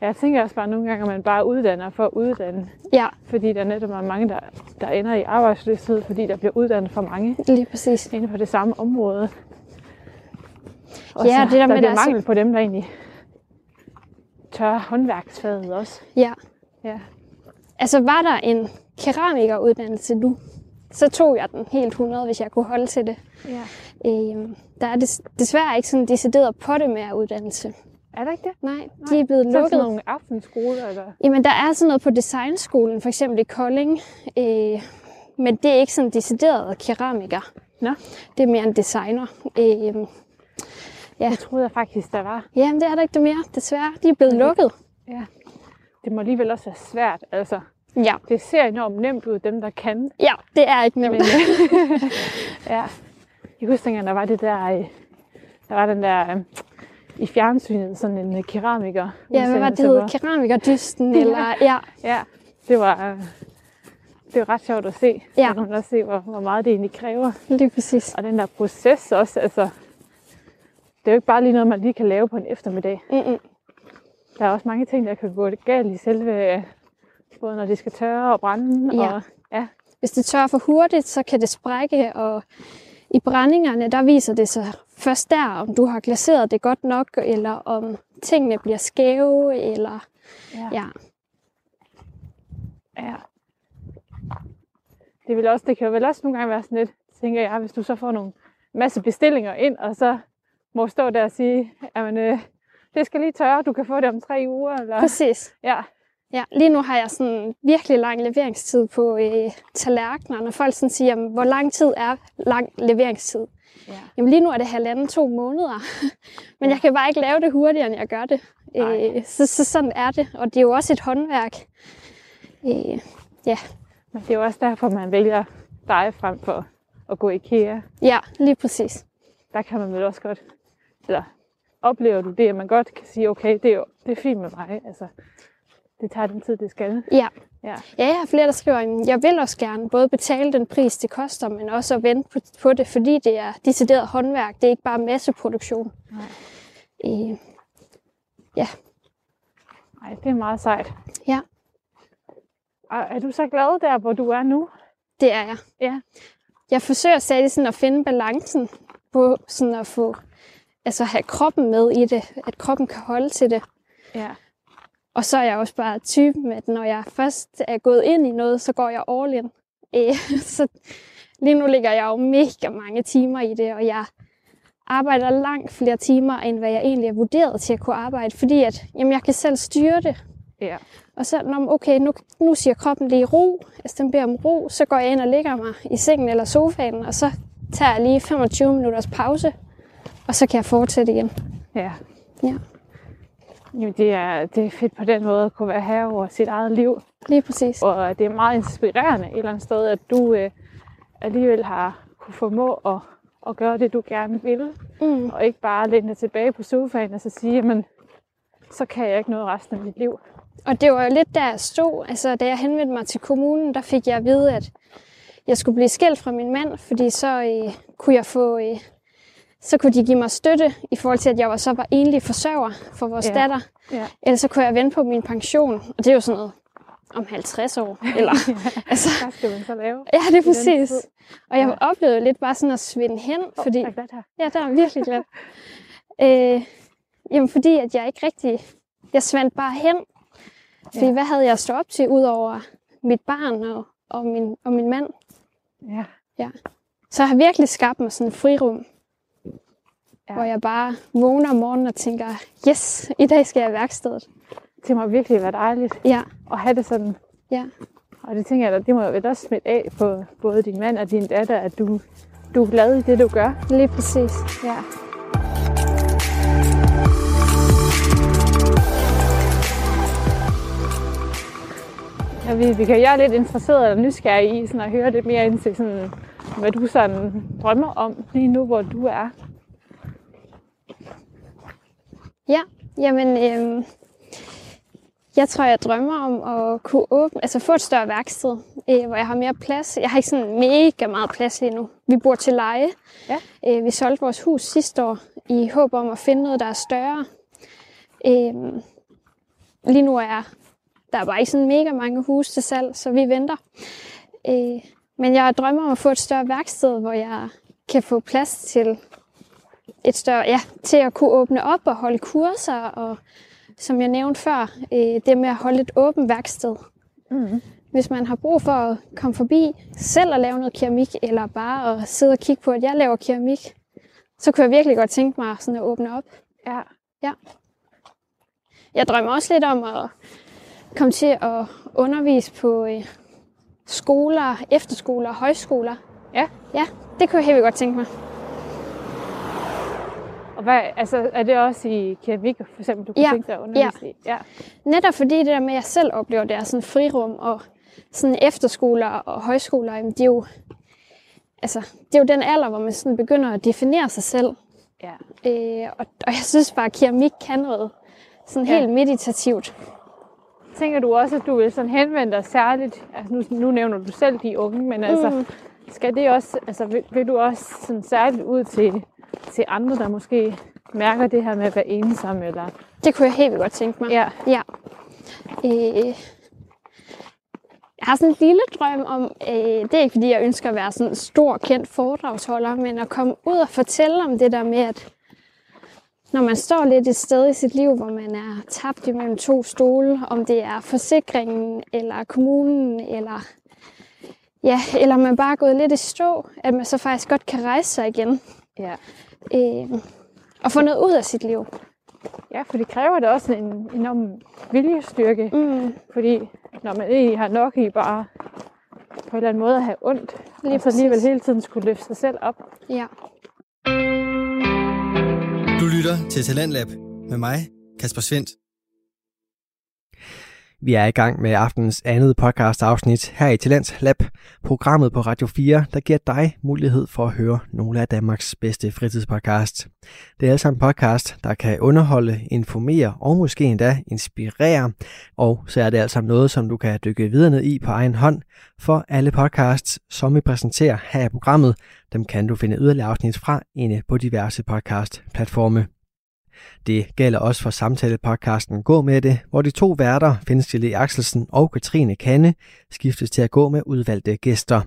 Jeg tænker også bare nogle gange, at man bare uddanner for at uddanne. Ja, Fordi der netop er mange, der, der ender i arbejdsløshed, fordi der bliver uddannet for mange lige præcis. inden for det samme område. Og Ja, så, det der der med, der er så- mangel på dem, der egentlig tør håndværksfaget også. Ja. Ja. Altså, var der en keramikeruddannelse nu, så tog jeg den helt 100, hvis jeg kunne holde til det. ja. Øh, der er des, desværre ikke sådan decideret på det med uddannelse. Er der ikke det? Nej, de er blevet Så er der lukket. sådan nogle aftenskoler, eller? Jamen, der er sådan noget på designskolen, for eksempel i Kolding. Øh, men det er ikke sådan decideret keramiker. Nå. Det er mere en designer. Øh, Det troede jeg faktisk, der var. jamen, det er der ikke det mere, desværre. De er blevet lukket. Ja. Det må alligevel også være svært. Altså, Ja. det ser enormt nemt ud, dem der kan. ja, det er ikke nemt. Men, ja. Jeg husker dengang, der var det der, øh, der var den der øh, i fjernsynet, sådan en øh, keramiker. ja, hvad var det, hed? Keramikerddysten, eller... Ja, Ja, det var, det var ret sjovt at se. Ja. Så kan man også se, hvor, hvor meget det egentlig kræver. lige præcis. Og den der proces også, altså, det er jo ikke bare lige noget, man lige kan lave på en eftermiddag. Mm-mm. Der er også mange ting, der kan gå galt i selve, både når det skal tørre og brænde. Ja. Og, ja, Hvis det tør for hurtigt, så kan det sprække, og i brændingerne, der viser det sig først der, om du har glaseret det godt nok, eller om tingene bliver skæve, eller... ja. Ja, Ja. Det, vil også, det kan jo vel også nogle gange være sådan lidt, tænker jeg, hvis du så får nogle masse bestillinger ind, og så må stå der og sige, at øh, det skal lige tørre, du kan få det om tre uger. Eller, præcis. ja. Ja, lige nu har jeg sådan virkelig lang leveringstid på øh, tallerkener. Når folk sådan siger, jamen, hvor lang tid er lang leveringstid? Ja. Jamen lige nu er det halvanden, to måneder. Men jeg kan bare ikke lave det hurtigere, end jeg gør det. Nej. Øh, så, så sådan er det. Og det er jo også et håndværk. Øh, ja, Men det er jo også derfor, man vælger dig frem for at gå i IKEA. Ja, lige præcis. Der kan man vel også godt, eller oplever du det, at man godt kan sige, okay, det er, jo, det er fint med mig. Altså, det tager den tid, det skal. Ja. Ja. Ja, jeg har flere, der skriver, at jeg vil også gerne både betale den pris, det koster, men også at vente på, på det, fordi det er decideret håndværk. Det er ikke bare masseproduktion. Nej. Øh, ja. Nej, det er meget sejt. Ja. Og er du så glad der, hvor du er nu? Det er jeg. Ja. Jeg forsøger stadig sådan at finde balancen på sådan at få, altså have kroppen med i det, at kroppen kan holde til det. Ja. Og så er jeg også bare typen, at når jeg først er gået ind i noget, så går jeg all in. Øh, så lige nu ligger jeg jo mega mange timer i det, og jeg arbejder langt flere timer, end hvad jeg egentlig er vurderet til at kunne arbejde, fordi at, jamen, jeg kan selv styre det. Ja. Og så, når okay, nu, nu siger kroppen lige ro, altså den beder om ro, så går jeg ind og lægger mig i sengen eller sofaen, og så tager jeg lige 25 minutters pause, og så kan jeg fortsætte igen. Ja. Ja. Jamen, det er, det er fedt på den måde at kunne være herre over sit eget liv. Lige præcis. Og det er meget inspirerende et eller andet sted, at du øh, alligevel har kunne formå at, at gøre det, du gerne vil. Mm. Og ikke bare læne dig tilbage på sofaen og så sige, jamen, så kan jeg ikke noget resten af mit liv. Og det var jo lidt der jeg stod. Altså, da jeg henvendte mig til kommunen, der fik jeg at vide, at jeg skulle blive skilt fra min mand, fordi så øh, kunne jeg få... Øh, så kunne de give mig støtte i forhold til, at jeg var så var enlig forsørger for vores Ja. ja. datter. Ja. Ellers så kunne jeg vente på min pension. Og det er jo sådan noget om 50 år. Eller, altså, Hvad skal man så lave? ja, det er præcis. Og jeg Ja. oplevede lidt bare sådan at svinde hen, fordi... Jeg er glad her. Ja, der er virkelig glad. øh, jamen, fordi at jeg ikke rigtig... Jeg svandt bare hen. Fordi Ja. hvad havde jeg stået op til, udover mit barn og, og, min, og min mand? Ja. Så jeg har virkelig skabt mig sådan et frirum, Ja. Ja. hvor jeg bare vågner om morgenen og tænker, yes, i dag skal jeg i værkstedet. Det må virkelig være dejligt Ja, at have det sådan. ja, Og det tænker jeg, at det må jo også smitte af på både din mand og din datter, at du, du er glad i det, du gør. lige præcis. Ja. Ja, vi, vi kan, jeg er lidt interesseret eller nysgerrig i sådan at høre lidt mere ind til, sådan, hvad du sådan drømmer om lige nu, hvor du er. Ja, jamen, øhm, jeg tror, jeg drømmer om at kunne åbne, altså få et større værksted, øh, hvor jeg har mere plads. Jeg har ikke sådan mega meget plads lige nu. Vi bor til leje. Ja. Øh, vi solgte vores hus sidste år i håb om at finde noget, der er større. Øh, lige nu er der er bare ikke sådan mega mange huse til salg, så vi venter. Øh, men jeg drømmer om at få et større værksted, hvor jeg kan få plads til et større, ja, til at kunne åbne op og holde kurser, og som jeg nævnte før, øh, det med at holde et åbent værksted. Mm. Hvis man har brug for at komme forbi selv og lave noget keramik, eller bare at sidde og kigge på, at jeg laver keramik, så kunne jeg virkelig godt tænke mig sådan at åbne op. Ja. Jeg drømmer også lidt om at komme til at undervise på øh, skoler, efterskoler og højskoler. Ja. Ja, det kunne jeg helt godt tænke mig. Og hvad, altså, er det også i keramik, for eksempel, du kunne Ja. tænke dig at undervise i? Ja. Netop fordi det der med, at jeg selv oplever, det er sådan frirum og sådan efterskoler og højskoler, jamen, det er jo, altså, det er jo den alder, hvor man sådan begynder at definere sig selv. ja. Øh, og, og jeg synes bare, at keramik kan noget sådan Ja. helt meditativt. Tænker du også, at du vil sådan henvende dig særligt, altså nu, nu nævner du selv de unge, men altså, Mm. skal det også, altså vil, vil du også sådan særligt ud til, til andre, der måske mærker det her med at være ensom, eller? Det kunne jeg helt vildt godt tænke mig. Ja, Ja. Øh, jeg har sådan en lille drøm om, øh, det er ikke fordi, jeg ønsker at være sådan en stor, kendt foredragsholder, men at komme ud og fortælle om det der med, at når man står lidt et sted i sit liv, hvor man er tabt imellem to stole, om det er forsikringen, eller kommunen, eller, ja, eller man bare er gået lidt i stå, at man så faktisk godt kan rejse sig igen ja. øh, og få noget ud af sit liv. Ja, for det kræver da også en enorm viljestyrke, Mm, fordi når man egentlig har nok i bare på en eller anden måde at have ondt, Lige og så alligevel hele tiden skulle løfte sig selv op. ja. Du lytter til Talentlab med mig, Kasper Svendt. Vi er i gang med aftenens andet podcast afsnit her i Talents Lab, programmet på Radio 4, der giver dig mulighed for at høre nogle af Danmarks bedste fritidspodcast. Det er altså en podcast, der kan underholde, informere og måske endda inspirere, og så er det altså noget, som du kan dykke videre ned i på egen hånd, for alle podcasts, som vi præsenterer her i programmet, dem kan du finde yderligere afsnit fra inde på diverse podcast-platforme. Det gælder også for samtalepodcasten Gå med det, hvor de to værter, Finskjelle Axelsen og Katrine Kanne, skiftes til at gå med udvalgte gæster.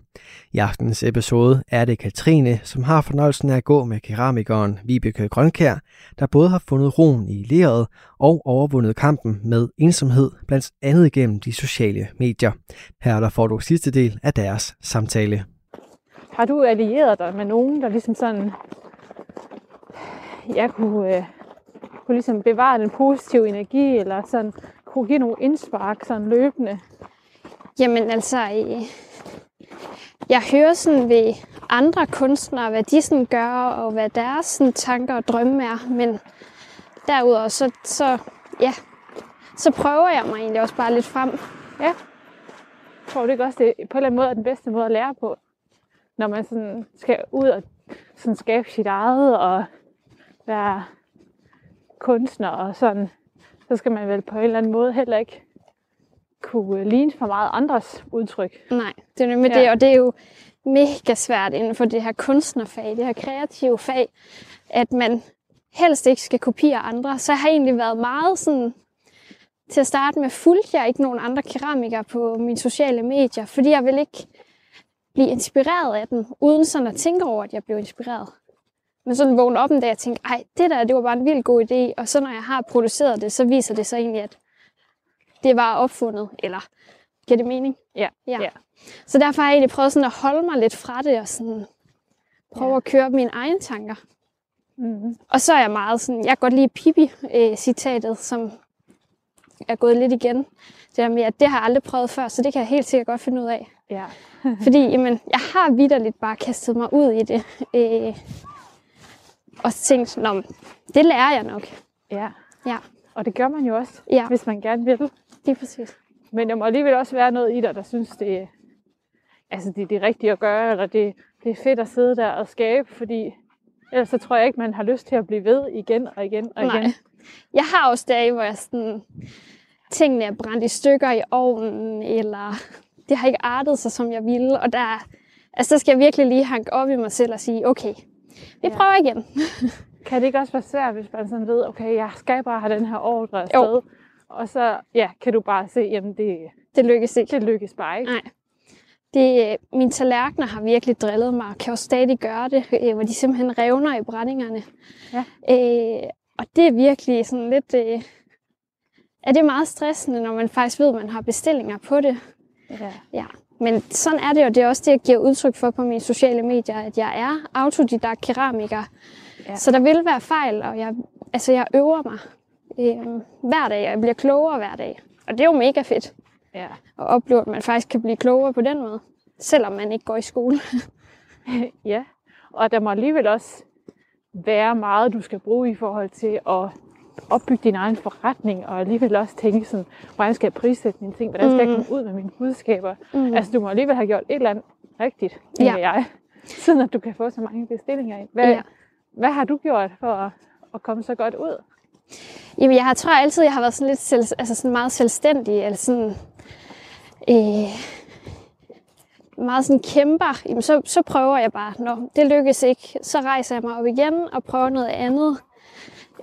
I aftens episode er det Katrine, som har fornøjelsen af at gå med keramikeren Vibeke Grønkær, der både har fundet roen i leret og overvundet kampen med ensomhed, blandt andet gennem de sociale medier. Her der får du sidste del af deres samtale. Har du allieret dig med nogen, der ligesom sådan, jeg kunne, øh, kunne ligesom bevare den positive energi, eller sådan kunne give nogle indspark sådan løbende? Jamen altså, jeg hører sådan ved andre kunstnere, hvad de sådan gør, og hvad deres sådan, tanker og drømme er, men derudover, så, så, ja, så prøver jeg mig egentlig også bare lidt frem. Ja. Jeg tror du ikke også, det på en eller anden måde er den bedste måde at lære på? Når man sådan skal ud og sådan skabe sit eget og være kunstner og sådan, så skal man vel på en eller anden måde heller ikke kunne ligne for meget andres udtryk. Nej, det er nemlig Ja. det, og det er jo mega svært inden for det her kunstnerfag, det her kreative fag, at man helst ikke skal kopiere andre. Så jeg har egentlig været meget sådan, til at starte med, fulgte jeg ikke nogen andre keramikere på mine sociale medier, fordi jeg vil ikke blive inspireret af dem, uden sådan at tænke over, at jeg blev inspireret. Men sådan vågne op en dag og tænke, ej, det der, det var bare en vild god idé. Og så når jeg har produceret det, så viser det sig egentlig, at det var opfundet. Eller, giver det mening? Ja. Ja. Ja. Så derfor har jeg egentlig prøvet sådan at holde mig lidt fra det, og sådan prøve Ja. at køre mine egne tanker. Mm-hmm. Og så er jeg meget sådan, jeg kan godt lide Pippi-citatet, som er gået lidt igen. Det der med, at det har jeg aldrig prøvet før, så det kan jeg helt sikkert godt finde ud af. Ja. Fordi jamen, jeg har vidderligt bare kastet mig ud i det. Øh, og tænkt, Nå, det lærer jeg nok. ja. Ja, Og det gør man jo også, ja hvis man gerne vil. lige præcis. Men der må alligevel også være noget i dig, der synes, det er, altså det, er det rigtige at gøre, eller det, det er fedt at sidde der og skabe, fordi ellers så tror jeg ikke, man har lyst til at blive ved igen og igen og igen. Nej. Jeg har også dage, hvor jeg sådan, tingene er brændt i stykker i ovnen, eller det har ikke artet sig, som jeg ville. Og der, altså, der skal jeg virkelig lige hanke op i mig selv og sige, okay, vi Ja. prøver igen. Kan det ikke også være svært, hvis man sådan ved, okay, jeg skal bare have den her ordre afsted, og så ja, kan du bare se, jamen det, Det lykkes ikke. det lykkes bare ikke. Nej. Det, mine tallerkener har virkelig drillet mig, og kan jo stadig gøre det, øh, hvor de simpelthen revner i brændingerne. Ja. Øh, og det er virkelig sådan lidt... Øh, ja, det er meget stressende, når man faktisk ved, at man har bestillinger på det. Ja. Ja. Men sådan er det, og det er også det, jeg giver udtryk for på mine sociale medier, at jeg er autodidakt keramiker. Ja. Så der vil være fejl, og jeg, altså, jeg øver mig øh, hver dag, og jeg bliver klogere hver dag. Og det er jo mega fedt ja. at opleve, at man faktisk kan blive klogere på den måde, selvom man ikke går i skole. ja. Og der må alligevel også være meget, du skal bruge i forhold til at opbygge din egen forretning, og alligevel også tænke sådan, hvordan skal jeg prissætte mine ting, hvordan skal jeg Mm. komme ud med mine budskaber. Mm. Altså, du må alligevel have gjort et eller andet rigtigt, tænker Ja. jeg, siden at du kan få så mange bestillinger ind. Hvad, ja. hvad har du gjort for at, at komme så godt ud? Jamen, jeg har, tror altid, jeg har været sådan lidt selv, altså sådan meget selvstændig, eller sådan, øh, meget sådan kæmper. Jamen, så, så prøver jeg bare, når det lykkes ikke, så rejser jeg mig op igen og prøver noget andet.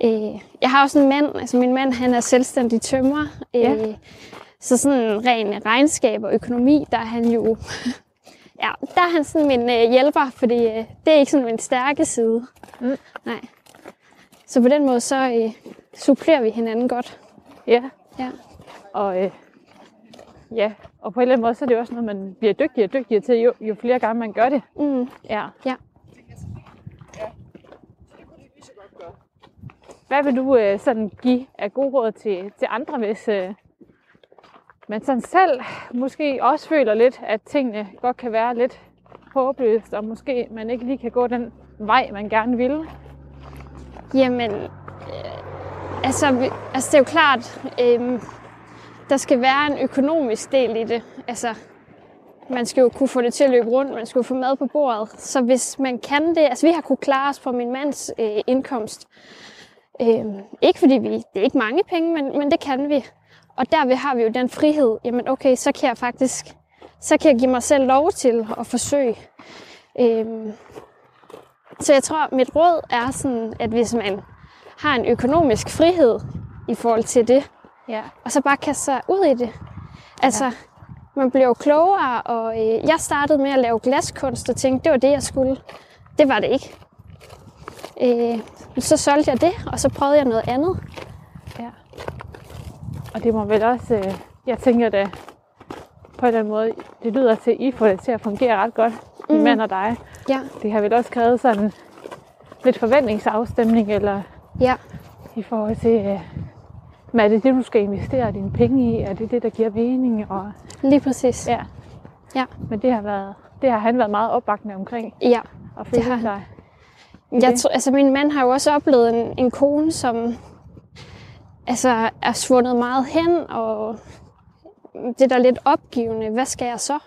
Øh, jeg har også en mand, altså min mand, han er selvstændig tømrer. Øh, Ja. Så sådan ren regnskab og økonomi, der er han jo, ja, der er han sådan min øh, hjælper, fordi øh, det er ikke sådan min stærke side. Mm. Nej. Så på den måde, så øh, supplerer vi hinanden godt. Ja. Ja. Og, øh, ja. og på en eller anden måde, så er det også noget, man bliver dygtigere og dygtigere til, jo, jo flere gange man gør det. Mm. Ja. Ja. Hvad vil du øh, sådan give af gode råd til, til andre, hvis øh, man sådan selv måske også føler lidt, at tingene godt kan være lidt håbløst, og måske man ikke lige kan gå den vej, man gerne vil? Jamen, øh, altså, vi, altså det er jo klart, øh, der skal være en økonomisk del i det. Altså, man skal jo kunne få det til at løbe rundt, man skal jo få mad på bordet. Så hvis man kan det, altså vi har kunne klare os på min mands øh, indkomst. Øh, ikke fordi vi, det er ikke mange penge, men, men det kan vi. Og derved har vi jo den frihed, jamen okay, så kan jeg faktisk, så kan jeg give mig selv lov til at forsøge. Øh, så jeg tror, mit råd er sådan, at hvis man har en økonomisk frihed i forhold til det, Ja. og så bare kaste sig ud i det. Altså, ja. man bliver jo klogere, og øh, jeg startede med at lave glaskunst og tænkte, det var det, jeg skulle. Det var det ikke. Øh, så solgte jeg det, og så prøvede jeg noget andet. Ja. Og det må vel også, øh, jeg tænker da, på en eller anden måde, det lyder til, at I får det til at fungere ret godt, mm. Mhm. mand og dig. Ja, Det har vel også krævet sådan lidt forventningsafstemning, eller ja, i forhold til, øh, men er det det, du skal investere dine penge i? Er det det, der giver mening? Og, lige præcis. ja. Ja. Men det har, været, det har han været meget opbakende omkring. ja. Og følge har han. dig. Jeg tror, altså min mand har jo også oplevet en, en kone, som altså, er svundet meget hen, og det er da lidt opgivende. Hvad skal jeg så?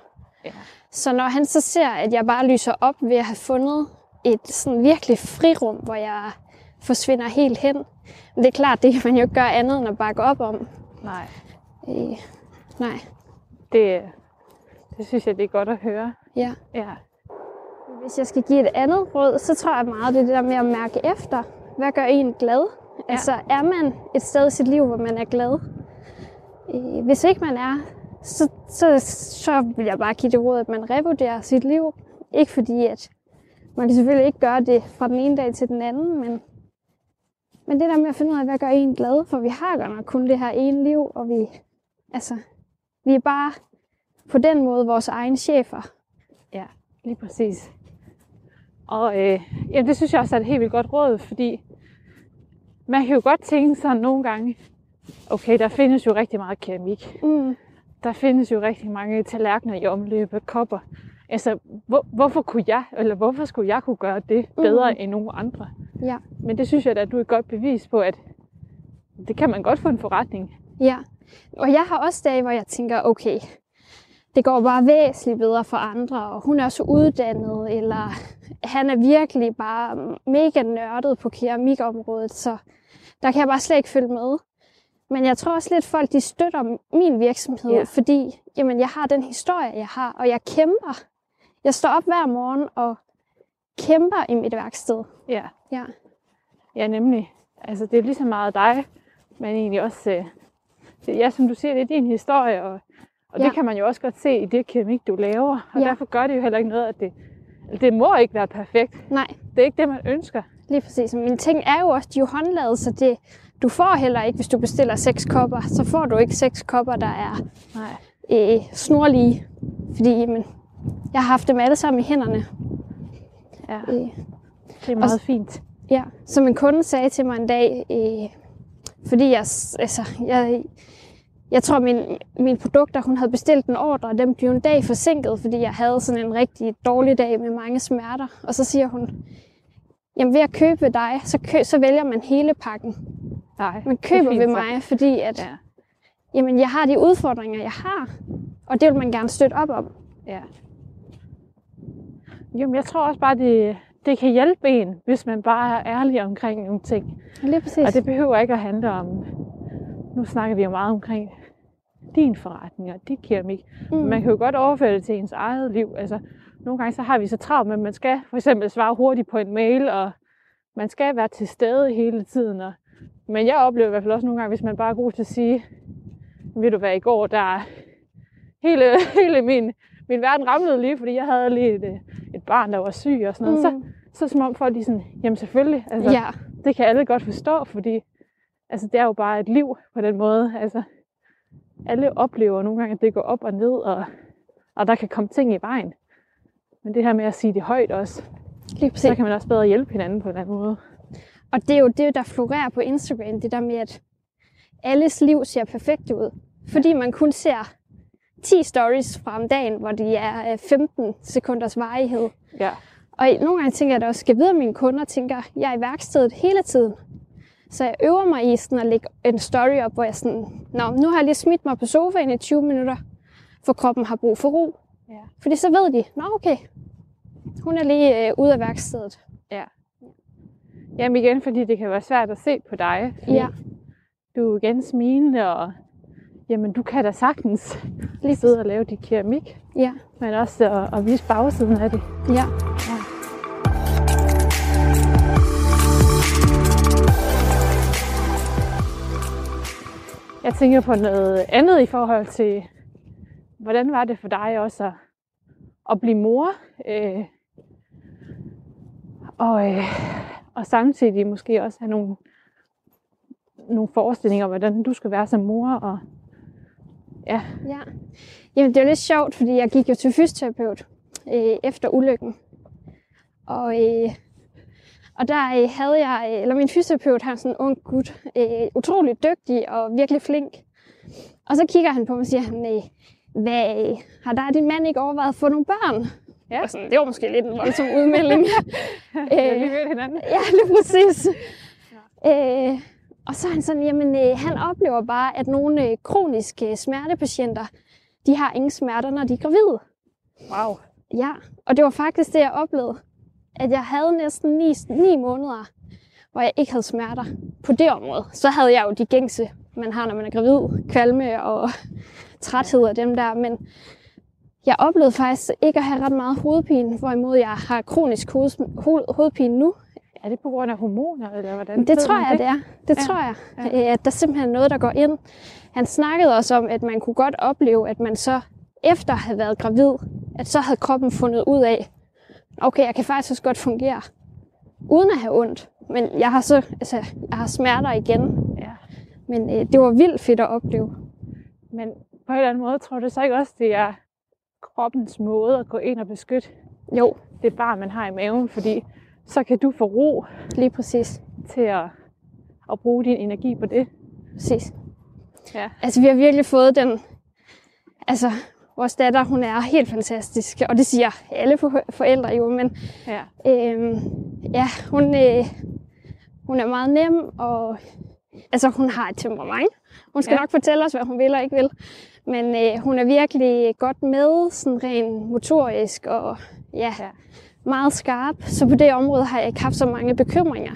Ja. Så når han så ser, at jeg bare lyser op ved at have fundet et sådan virkelig frirum, hvor jeg forsvinder helt hen, men det er klart, det kan man jo ikke gøre andet end at bakke op om. Nej, Øh, nej, det, det synes jeg, det er godt at høre. ja. Ja. Hvis jeg skal give et andet råd, så tror jeg meget, det er det der med at mærke efter. Hvad gør en glad? Ja. Altså, er man et sted i sit liv, hvor man er glad? Øh, Hvis ikke man er, så, så, så vil jeg bare give det råd, at man revurderer sit liv. Ikke fordi, at man kan selvfølgelig ikke gøre det fra den ene dag til den anden, men, men det der med at finde ud af, hvad gør en glad, for vi har godt nok kun det her ene liv, og vi, altså, vi er bare på den måde vores egen chefer. Ja, lige præcis. Og øh, jamen, det synes jeg også er et helt vildt godt råd, fordi man kan jo godt tænke sådan nogle gange, okay, der findes jo rigtig meget keramik. Mm. Der findes jo rigtig mange tallerkener i omløb, kopper. Altså, hvor, hvorfor kunne jeg, eller hvorfor skulle jeg kunne gøre det bedre mm. end nogen andre? Ja. Men det synes jeg da, at du er et godt bevis på, at det kan man godt få en forretning. Ja, og jeg har også dage, hvor jeg tænker, okay, det går bare væsentligt bedre for andre, og hun er så uddannet, eller han er virkelig bare mega nørdet på keramikområdet, så der kan jeg bare slet ikke følge med. Men jeg tror også lidt, at folk de støtter min virksomhed, Ja. fordi jamen, jeg har den historie, jeg har, og jeg kæmper. Jeg står op hver morgen og kæmper i mit værksted. Ja, Ja, ja nemlig. Altså, det er lige så meget dig, men egentlig også, øh, ja, som du siger, det er din historie, og, og. Ja. det kan man jo også godt se i det keramik, du laver. Og Ja. derfor gør det jo heller ikke noget, at det, det må ikke være perfekt. nej, Det er ikke det, man ønsker. Lige præcis. Men ting er jo også, de er jo håndlavet, så det, du får heller ikke, hvis du bestiller seks kopper, så får du ikke seks kopper, der er Nej. øh, snorlige. Fordi jamen, jeg har haft dem alle sammen i hænderne. Ja, Øh, det er meget fint. ja. Som en kunde sagde til mig en dag, øh, fordi jeg, altså, jeg, jeg tror, min, mine produkter, hun havde bestilt en ordre, og dem blev en dag forsinket, fordi jeg havde sådan en rigtig dårlig dag med mange smerter. Og så siger hun, jamen ved at købe dig, så, kø, så vælger man hele pakken. Nej, Man er køber fint ved så. mig, fordi at, Ja, jamen, jeg har de udfordringer, jeg har. Og det vil man gerne støtte op om. ja. Jamen, jeg tror også bare, det, det kan hjælpe en, hvis man bare er ærlig omkring nogle ting. Lige præcis. Og det behøver ikke at handle om, nu snakker vi jo meget omkring din forretning og dit keramik. Mm. Man kan jo godt overføre det til ens eget liv. Altså, nogle gange så har vi så travlt med, at man skal for eksempel svare hurtigt på en mail, og man skal være til stede hele tiden. Og, men jeg oplever i hvert fald også nogle gange, hvis man bare er god til at sige, ved du hvad, i går, der hele, hele min, min verden ramlede lige, fordi jeg havde lige et, et barn, der var syg og sådan noget. Mm. Så, så som om folk de er sådan, jamen selvfølgelig, altså, ja, det kan alle godt forstå, fordi altså, det er jo bare et liv på den måde. Altså, alle oplever nogle gange, at det går op og ned, og, og der kan komme ting i vejen. Men det her med at sige det højt også, lige så kan man også bedre hjælpe hinanden på en anden måde. Og det er jo det, der florerer på Instagram, det der med, at alles liv ser perfekt ud. Fordi man kun ser 10 stories fra om dagen, hvor de er øh, 15 sekunders varighed. Ja, Og nogle gange tænker jeg da også, skal jeg vide, at mine kunder tænker, jeg er i værkstedet hele tiden. Så jeg øver mig i sådan at lægge en story op, hvor jeg sådan, Nå, nu har jeg lige smidt mig på sofaen i 20 minutter, for kroppen har brug for ro. Ja. Fordi så ved de, nå okay, hun er lige øh, ude af værkstedet. Jamen igen, fordi det kan være svært at se på dig. Ja, Du er igen smilende, og jamen, du kan da sagtens lige sidde og lave dit keramik, ja, men også at, at vise bagsiden af det. ja. Jeg tænker på noget andet i forhold til, hvordan var det for dig også at, at blive mor? Øh, og, øh, og samtidig måske også have nogle, nogle forestillinger om, hvordan du skal være som mor. Og, ja, Ja. Jamen, det er lidt sjovt, fordi jeg gik jo til fysioterapeut øh, efter ulykken. Og, øh, og der øh, havde jeg, øh, eller min fysioterapeut, han er sådan en ung gut, øh, utrolig dygtig og virkelig flink. Og så kigger han på mig og siger, han, øh, hvad, øh, har der din mand ikke overvejet at få nogle børn? Ja. Og sådan, det var måske lidt en voldsom udmelding. øh, vi ved hinanden. Ja, lige præcis. Ja. Øh, og så er han sådan, jamen øh, han oplever bare, at nogle øh, kroniske smertepatienter, de har ingen smerter, når de er gravide. Wow. Ja, og det var faktisk det, jeg oplevede. At jeg havde næsten ni, ni måneder, hvor jeg ikke havde smerter på det område. Så havde jeg jo de gængse, man har, når man er gravid. Kvalme og træthed af dem der. Men jeg oplevede faktisk ikke at have ret meget hovedpine, hvorimod jeg har kronisk hoved, hoved, hovedpine nu. Er det på grund af hormoner, eller hvordan? Det tror jeg, det er. Det Ja. tror jeg. Ja. At der simpelthen er noget, der går ind. Han snakkede også om, at man kunne godt opleve, at man så efter at have været gravid, at så havde kroppen fundet ud af, okay, jeg kan faktisk også godt fungere, uden at have ondt. Men jeg har så, altså, jeg har smerter igen. Ja. Men øh, det var vildt fedt at opleve. Men på en eller anden måde, tror du så ikke også, det er kroppens måde at gå ind og beskytte Jo, det barn, man har i maven? Fordi så kan du få ro lige præcis. til at, at bruge din energi på det. præcis. Ja. Altså, vi har virkelig fået den... Altså, vores datter, hun er helt fantastisk. Og det siger alle for- forældre jo, men Ja. Øhm, ja, hun, øh, hun er meget nem, og altså, hun har et temperament. Hun skal Ja. nok fortælle os, hvad hun vil og ikke vil. Men øh, hun er virkelig godt med, sådan rent motorisk og ja, Ja. ja. meget skarp. Så på det område har jeg ikke haft så mange bekymringer.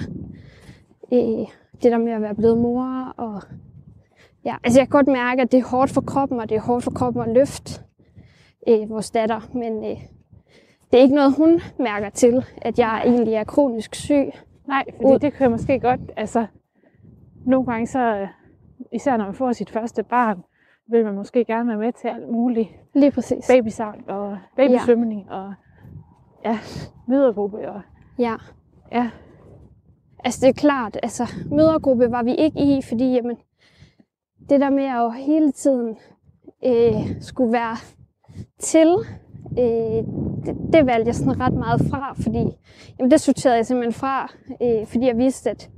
Øh, det der med at være blevet mor og ja, altså jeg kan godt mærke, at det er hårdt for kroppen, og det er hårdt for kroppen at løfte øh, vores datter. Men øh, det er ikke noget, hun mærker til, at jeg egentlig er kronisk syg. Nej, fordi Ud- det kan måske godt, altså nogle gange så, øh, især når man får sit første barn, vil man måske gerne være med til alt muligt. Lige præcis. Babysang og babysvømning og ja, mødergruppe og Ja. ja, Altså det er klart, altså mødergruppe var vi ikke i, fordi jamen, det der med at jo hele tiden øh, skulle være til, øh, det, det valgte jeg sådan ret meget fra, fordi jamen, det sorterede jeg simpelthen fra, øh, fordi jeg vidste, at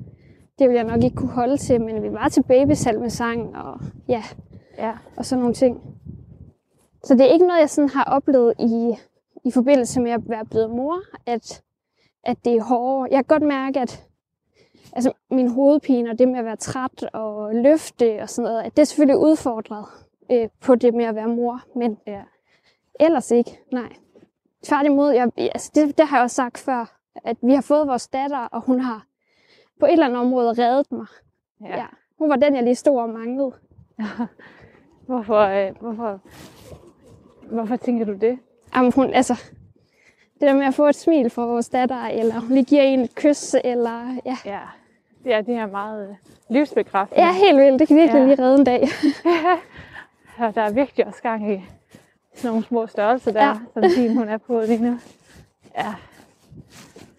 det ville jeg nok ikke kunne holde til, men vi var til babysalmesang og ja, ja, og sådan nogle ting. Så det er ikke noget, jeg sådan har oplevet i, i forbindelse med at være blevet mor, at, at det er hårdere. Jeg kan godt mærke, at altså, min hovedpine og det med at være træt og løfte og sådan noget, at det er selvfølgelig udfordret øh, på det med at være mor, men ja, ellers ikke, nej. Tværtimod, jeg, altså det, det har jeg også sagt før, at vi har fået vores datter, og hun har på et eller andet område reddet mig. ja. Ja. Hun var den, jeg lige stod og manglede. Hvorfor, øh, hvorfor, hvorfor tænker du det? Jamen, hun, altså, det der med at få et smil fra vores datter, eller hun lige giver en et kys, eller ja. Ja, det er det her meget øh, livsbekræftende. Ja, helt vildt. Det kan virkelig Ja. ja. lige redde en dag. Ja, der er virkelig også gang i sådan nogle små størrelser der, ja. Ja. som din hun er på lige nu. Ja,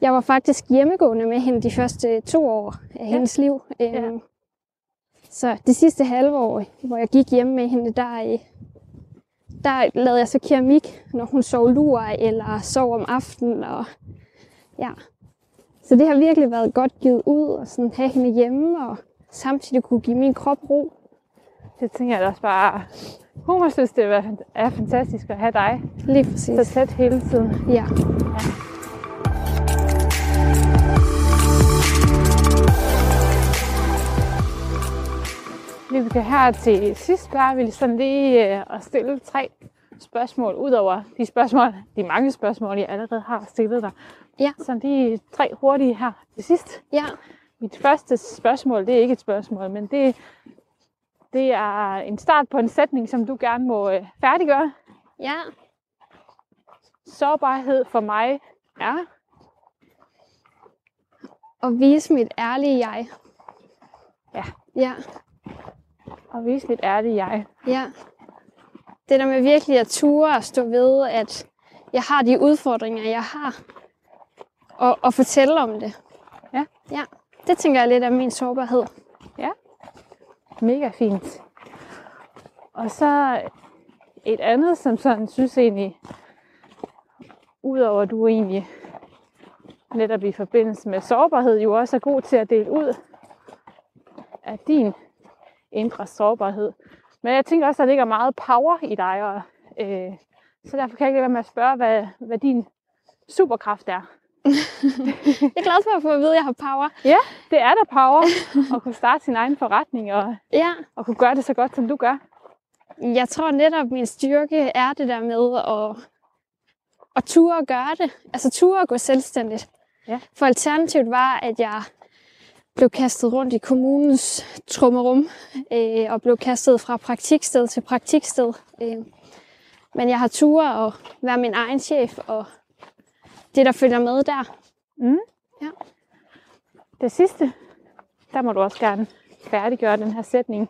Jeg var faktisk hjemmegående med hende de første to år af hendes liv. Øhm, Ja. Så det sidste halve år, hvor jeg gik hjemme med hende, der, øh, der lavede jeg så keramik, når hun sov lur eller sov om aftenen. Og, ja. Så det har virkelig været godt givet ud og sådan have hende hjemme og samtidig kunne give min krop ro. Det tænker jeg da også bare. Hun må synes, det er fantastisk at have dig Lige så præcis. tæt hele tiden. Ja. Vi kan her til sidst bare vil sådan lige øh, at stille tre spørgsmål, ud over de spørgsmål, de mange spørgsmål, jeg allerede har stillet dig. Ja. Så lige tre hurtige her til sidst. Ja. Mit første spørgsmål, det er ikke et spørgsmål, men det, det er en start på en sætning, som du gerne må øh, færdiggøre. Ja. Sårbarhed for mig er... Og vise mit ærlige jeg. Ja. Ja. Og vise lidt ærligt jeg. Ja. Det der med virkelig at ture og stå ved, at jeg har de udfordringer, jeg har. Og, og fortælle om det. Ja. Ja. Det tænker jeg lidt af min sårbarhed. Mega fint. Og så et andet, som sådan synes egentlig, udover at du egentlig netop i forbindelse med sårbarhed jo også er god til at dele ud af din indre sårbarhed. Men jeg tænker også, at der ligger meget power i dig, og, øh, så derfor kan jeg ikke lade være med at spørge, hvad, hvad din superkraft er. Jeg er glad for at få at vide, at jeg har power. Det er der power at kunne starte sin egen forretning og, Ja. og kunne gøre det så godt, som du gør. Jeg tror netop, min styrke er det der med at, at ture og gøre det. Altså ture og gå selvstændigt. Ja. For alternativet var, at jeg blev kastet rundt i kommunens trummerum, øh, og blev kastet fra praktiksted til praktiksted. Øh. Men jeg har ture at være min egen chef, og det, der følger med der. Det sidste, der må du også gerne færdiggøre den her sætning.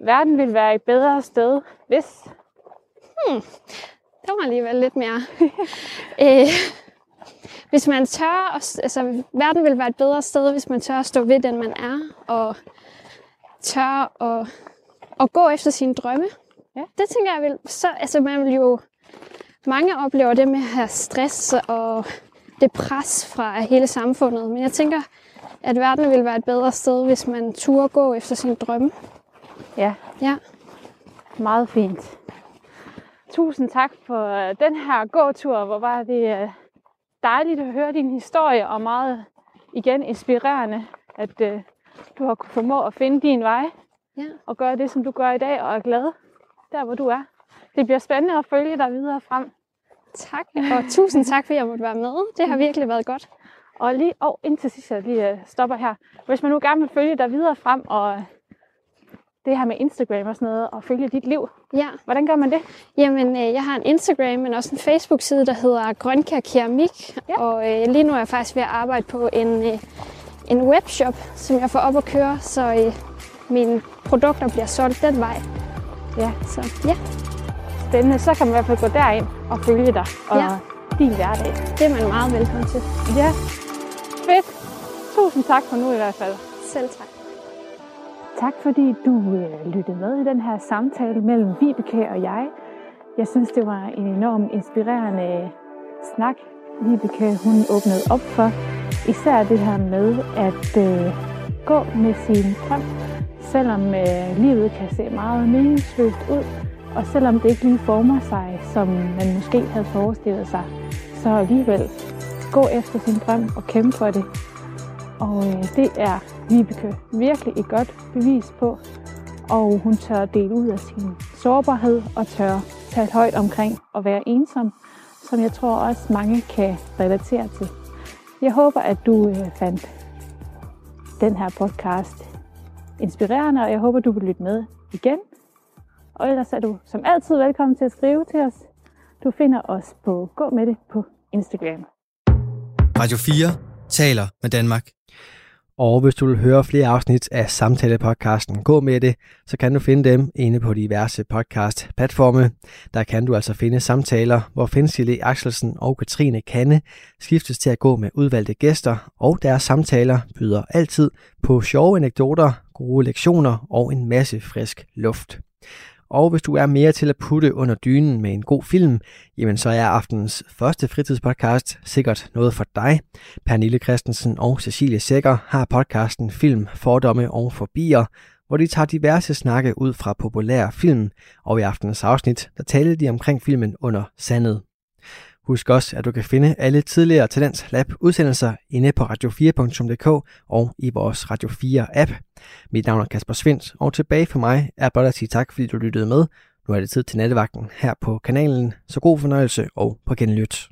Verden vil være et bedre sted, hvis... Der var alligevel lidt mere. øh, hvis man tør, at- altså verden vil være et bedre sted, hvis man tør at stå ved den, man er, og tør at, at gå efter sine drømme. Ja. Det tænker jeg vil, så, altså man vil jo, mange oplever det med at have stress og det pres fra hele samfundet, men jeg tænker, at verden vil være et bedre sted, hvis man turde gå efter sine drømme. Ja, Ja, meget fint. Tusind tak for den her gåtur, hvor var det øh, dejligt at høre din historie, og meget igen inspirerende, at øh, du har kunnet formå at finde din vej, ja. og gøre det, som du gør i dag, og er glad der, hvor du er. Det bliver spændende at følge dig videre frem. Tak, og tusind tak, fordi jeg måtte være med. Det har virkelig været godt. Og lige, og indtil sidst, jeg lige øh, stopper her. Hvis man nu gerne vil følge dig videre frem, og det her med Instagram og sådan noget, og følge dit liv, Ja, hvordan gør man det? jamen øh, jeg har en Instagram, men også en Facebook-side, der hedder Grønkær Keramik. Ja. Og øh, lige nu er jeg faktisk ved at arbejde på en, øh, en webshop, som jeg får op at køre, så øh, mine produkter bliver solgt den vej. Ja. Så ja, Spændende. Så kan man i hvert fald gå derind og følge dig og Ja. din hverdag. det er man meget velkommen til. Ja, fedt. Tusind tak for nu i hvert fald. Selv tak. Tak fordi du øh, lyttede med i den her samtale mellem Vibeke og jeg. Jeg synes, det var en enormt inspirerende snak, Vibeke hun åbnede op for. Især det her med at øh, gå med sin drøm, selvom øh, livet kan se meget meningsløst ud, og selvom det ikke lige former sig, som man måske havde forestillet sig, så alligevel gå efter sin drøm og kæmpe for det. Og øh, det er Vibeke virkelig et godt bevis på. Og hun tør dele ud af sin sårbarhed og tør tale højt omkring at være ensom, som jeg tror også mange kan relatere til. Jeg håber, at du øh, fandt den her podcast inspirerende, og jeg håber, du vil lytte med igen. Og ellers er du som altid velkommen til at skrive til os. Du finder os på Gå med det på Instagram. Radio 4 taler med Danmark. Og hvis du vil høre flere afsnit af samtalepodcasten Gå med det, så kan du finde dem inde på diverse podcast-platforme. Der kan du altså finde samtaler, hvor Fensile Axelsen og Katrine Kanne skiftes til at gå med udvalgte gæster, og deres samtaler byder altid på sjove anekdoter, gode lektioner og en masse frisk luft. Og hvis du er mere til at putte under dynen med en god film, jamen så er aftenens første fritidspodcast sikkert noget for dig. Pernille Christensen og Cecilie Sækker har podcasten Film, Fordomme og Forbier, hvor de tager diverse snakke ud fra populære film, og i aftenens afsnit, der talte de omkring filmen under sandet. Husk også, at du kan finde alle tidligere Talents Lab udsendelser inde på radio4.dk og i vores Radio 4 app. Mit navn er Kasper Svendt, og tilbage for mig er blot at sige tak, fordi du lyttede med. Nu er det tid til nattevagten her på kanalen, så god fornøjelse og på genlyt.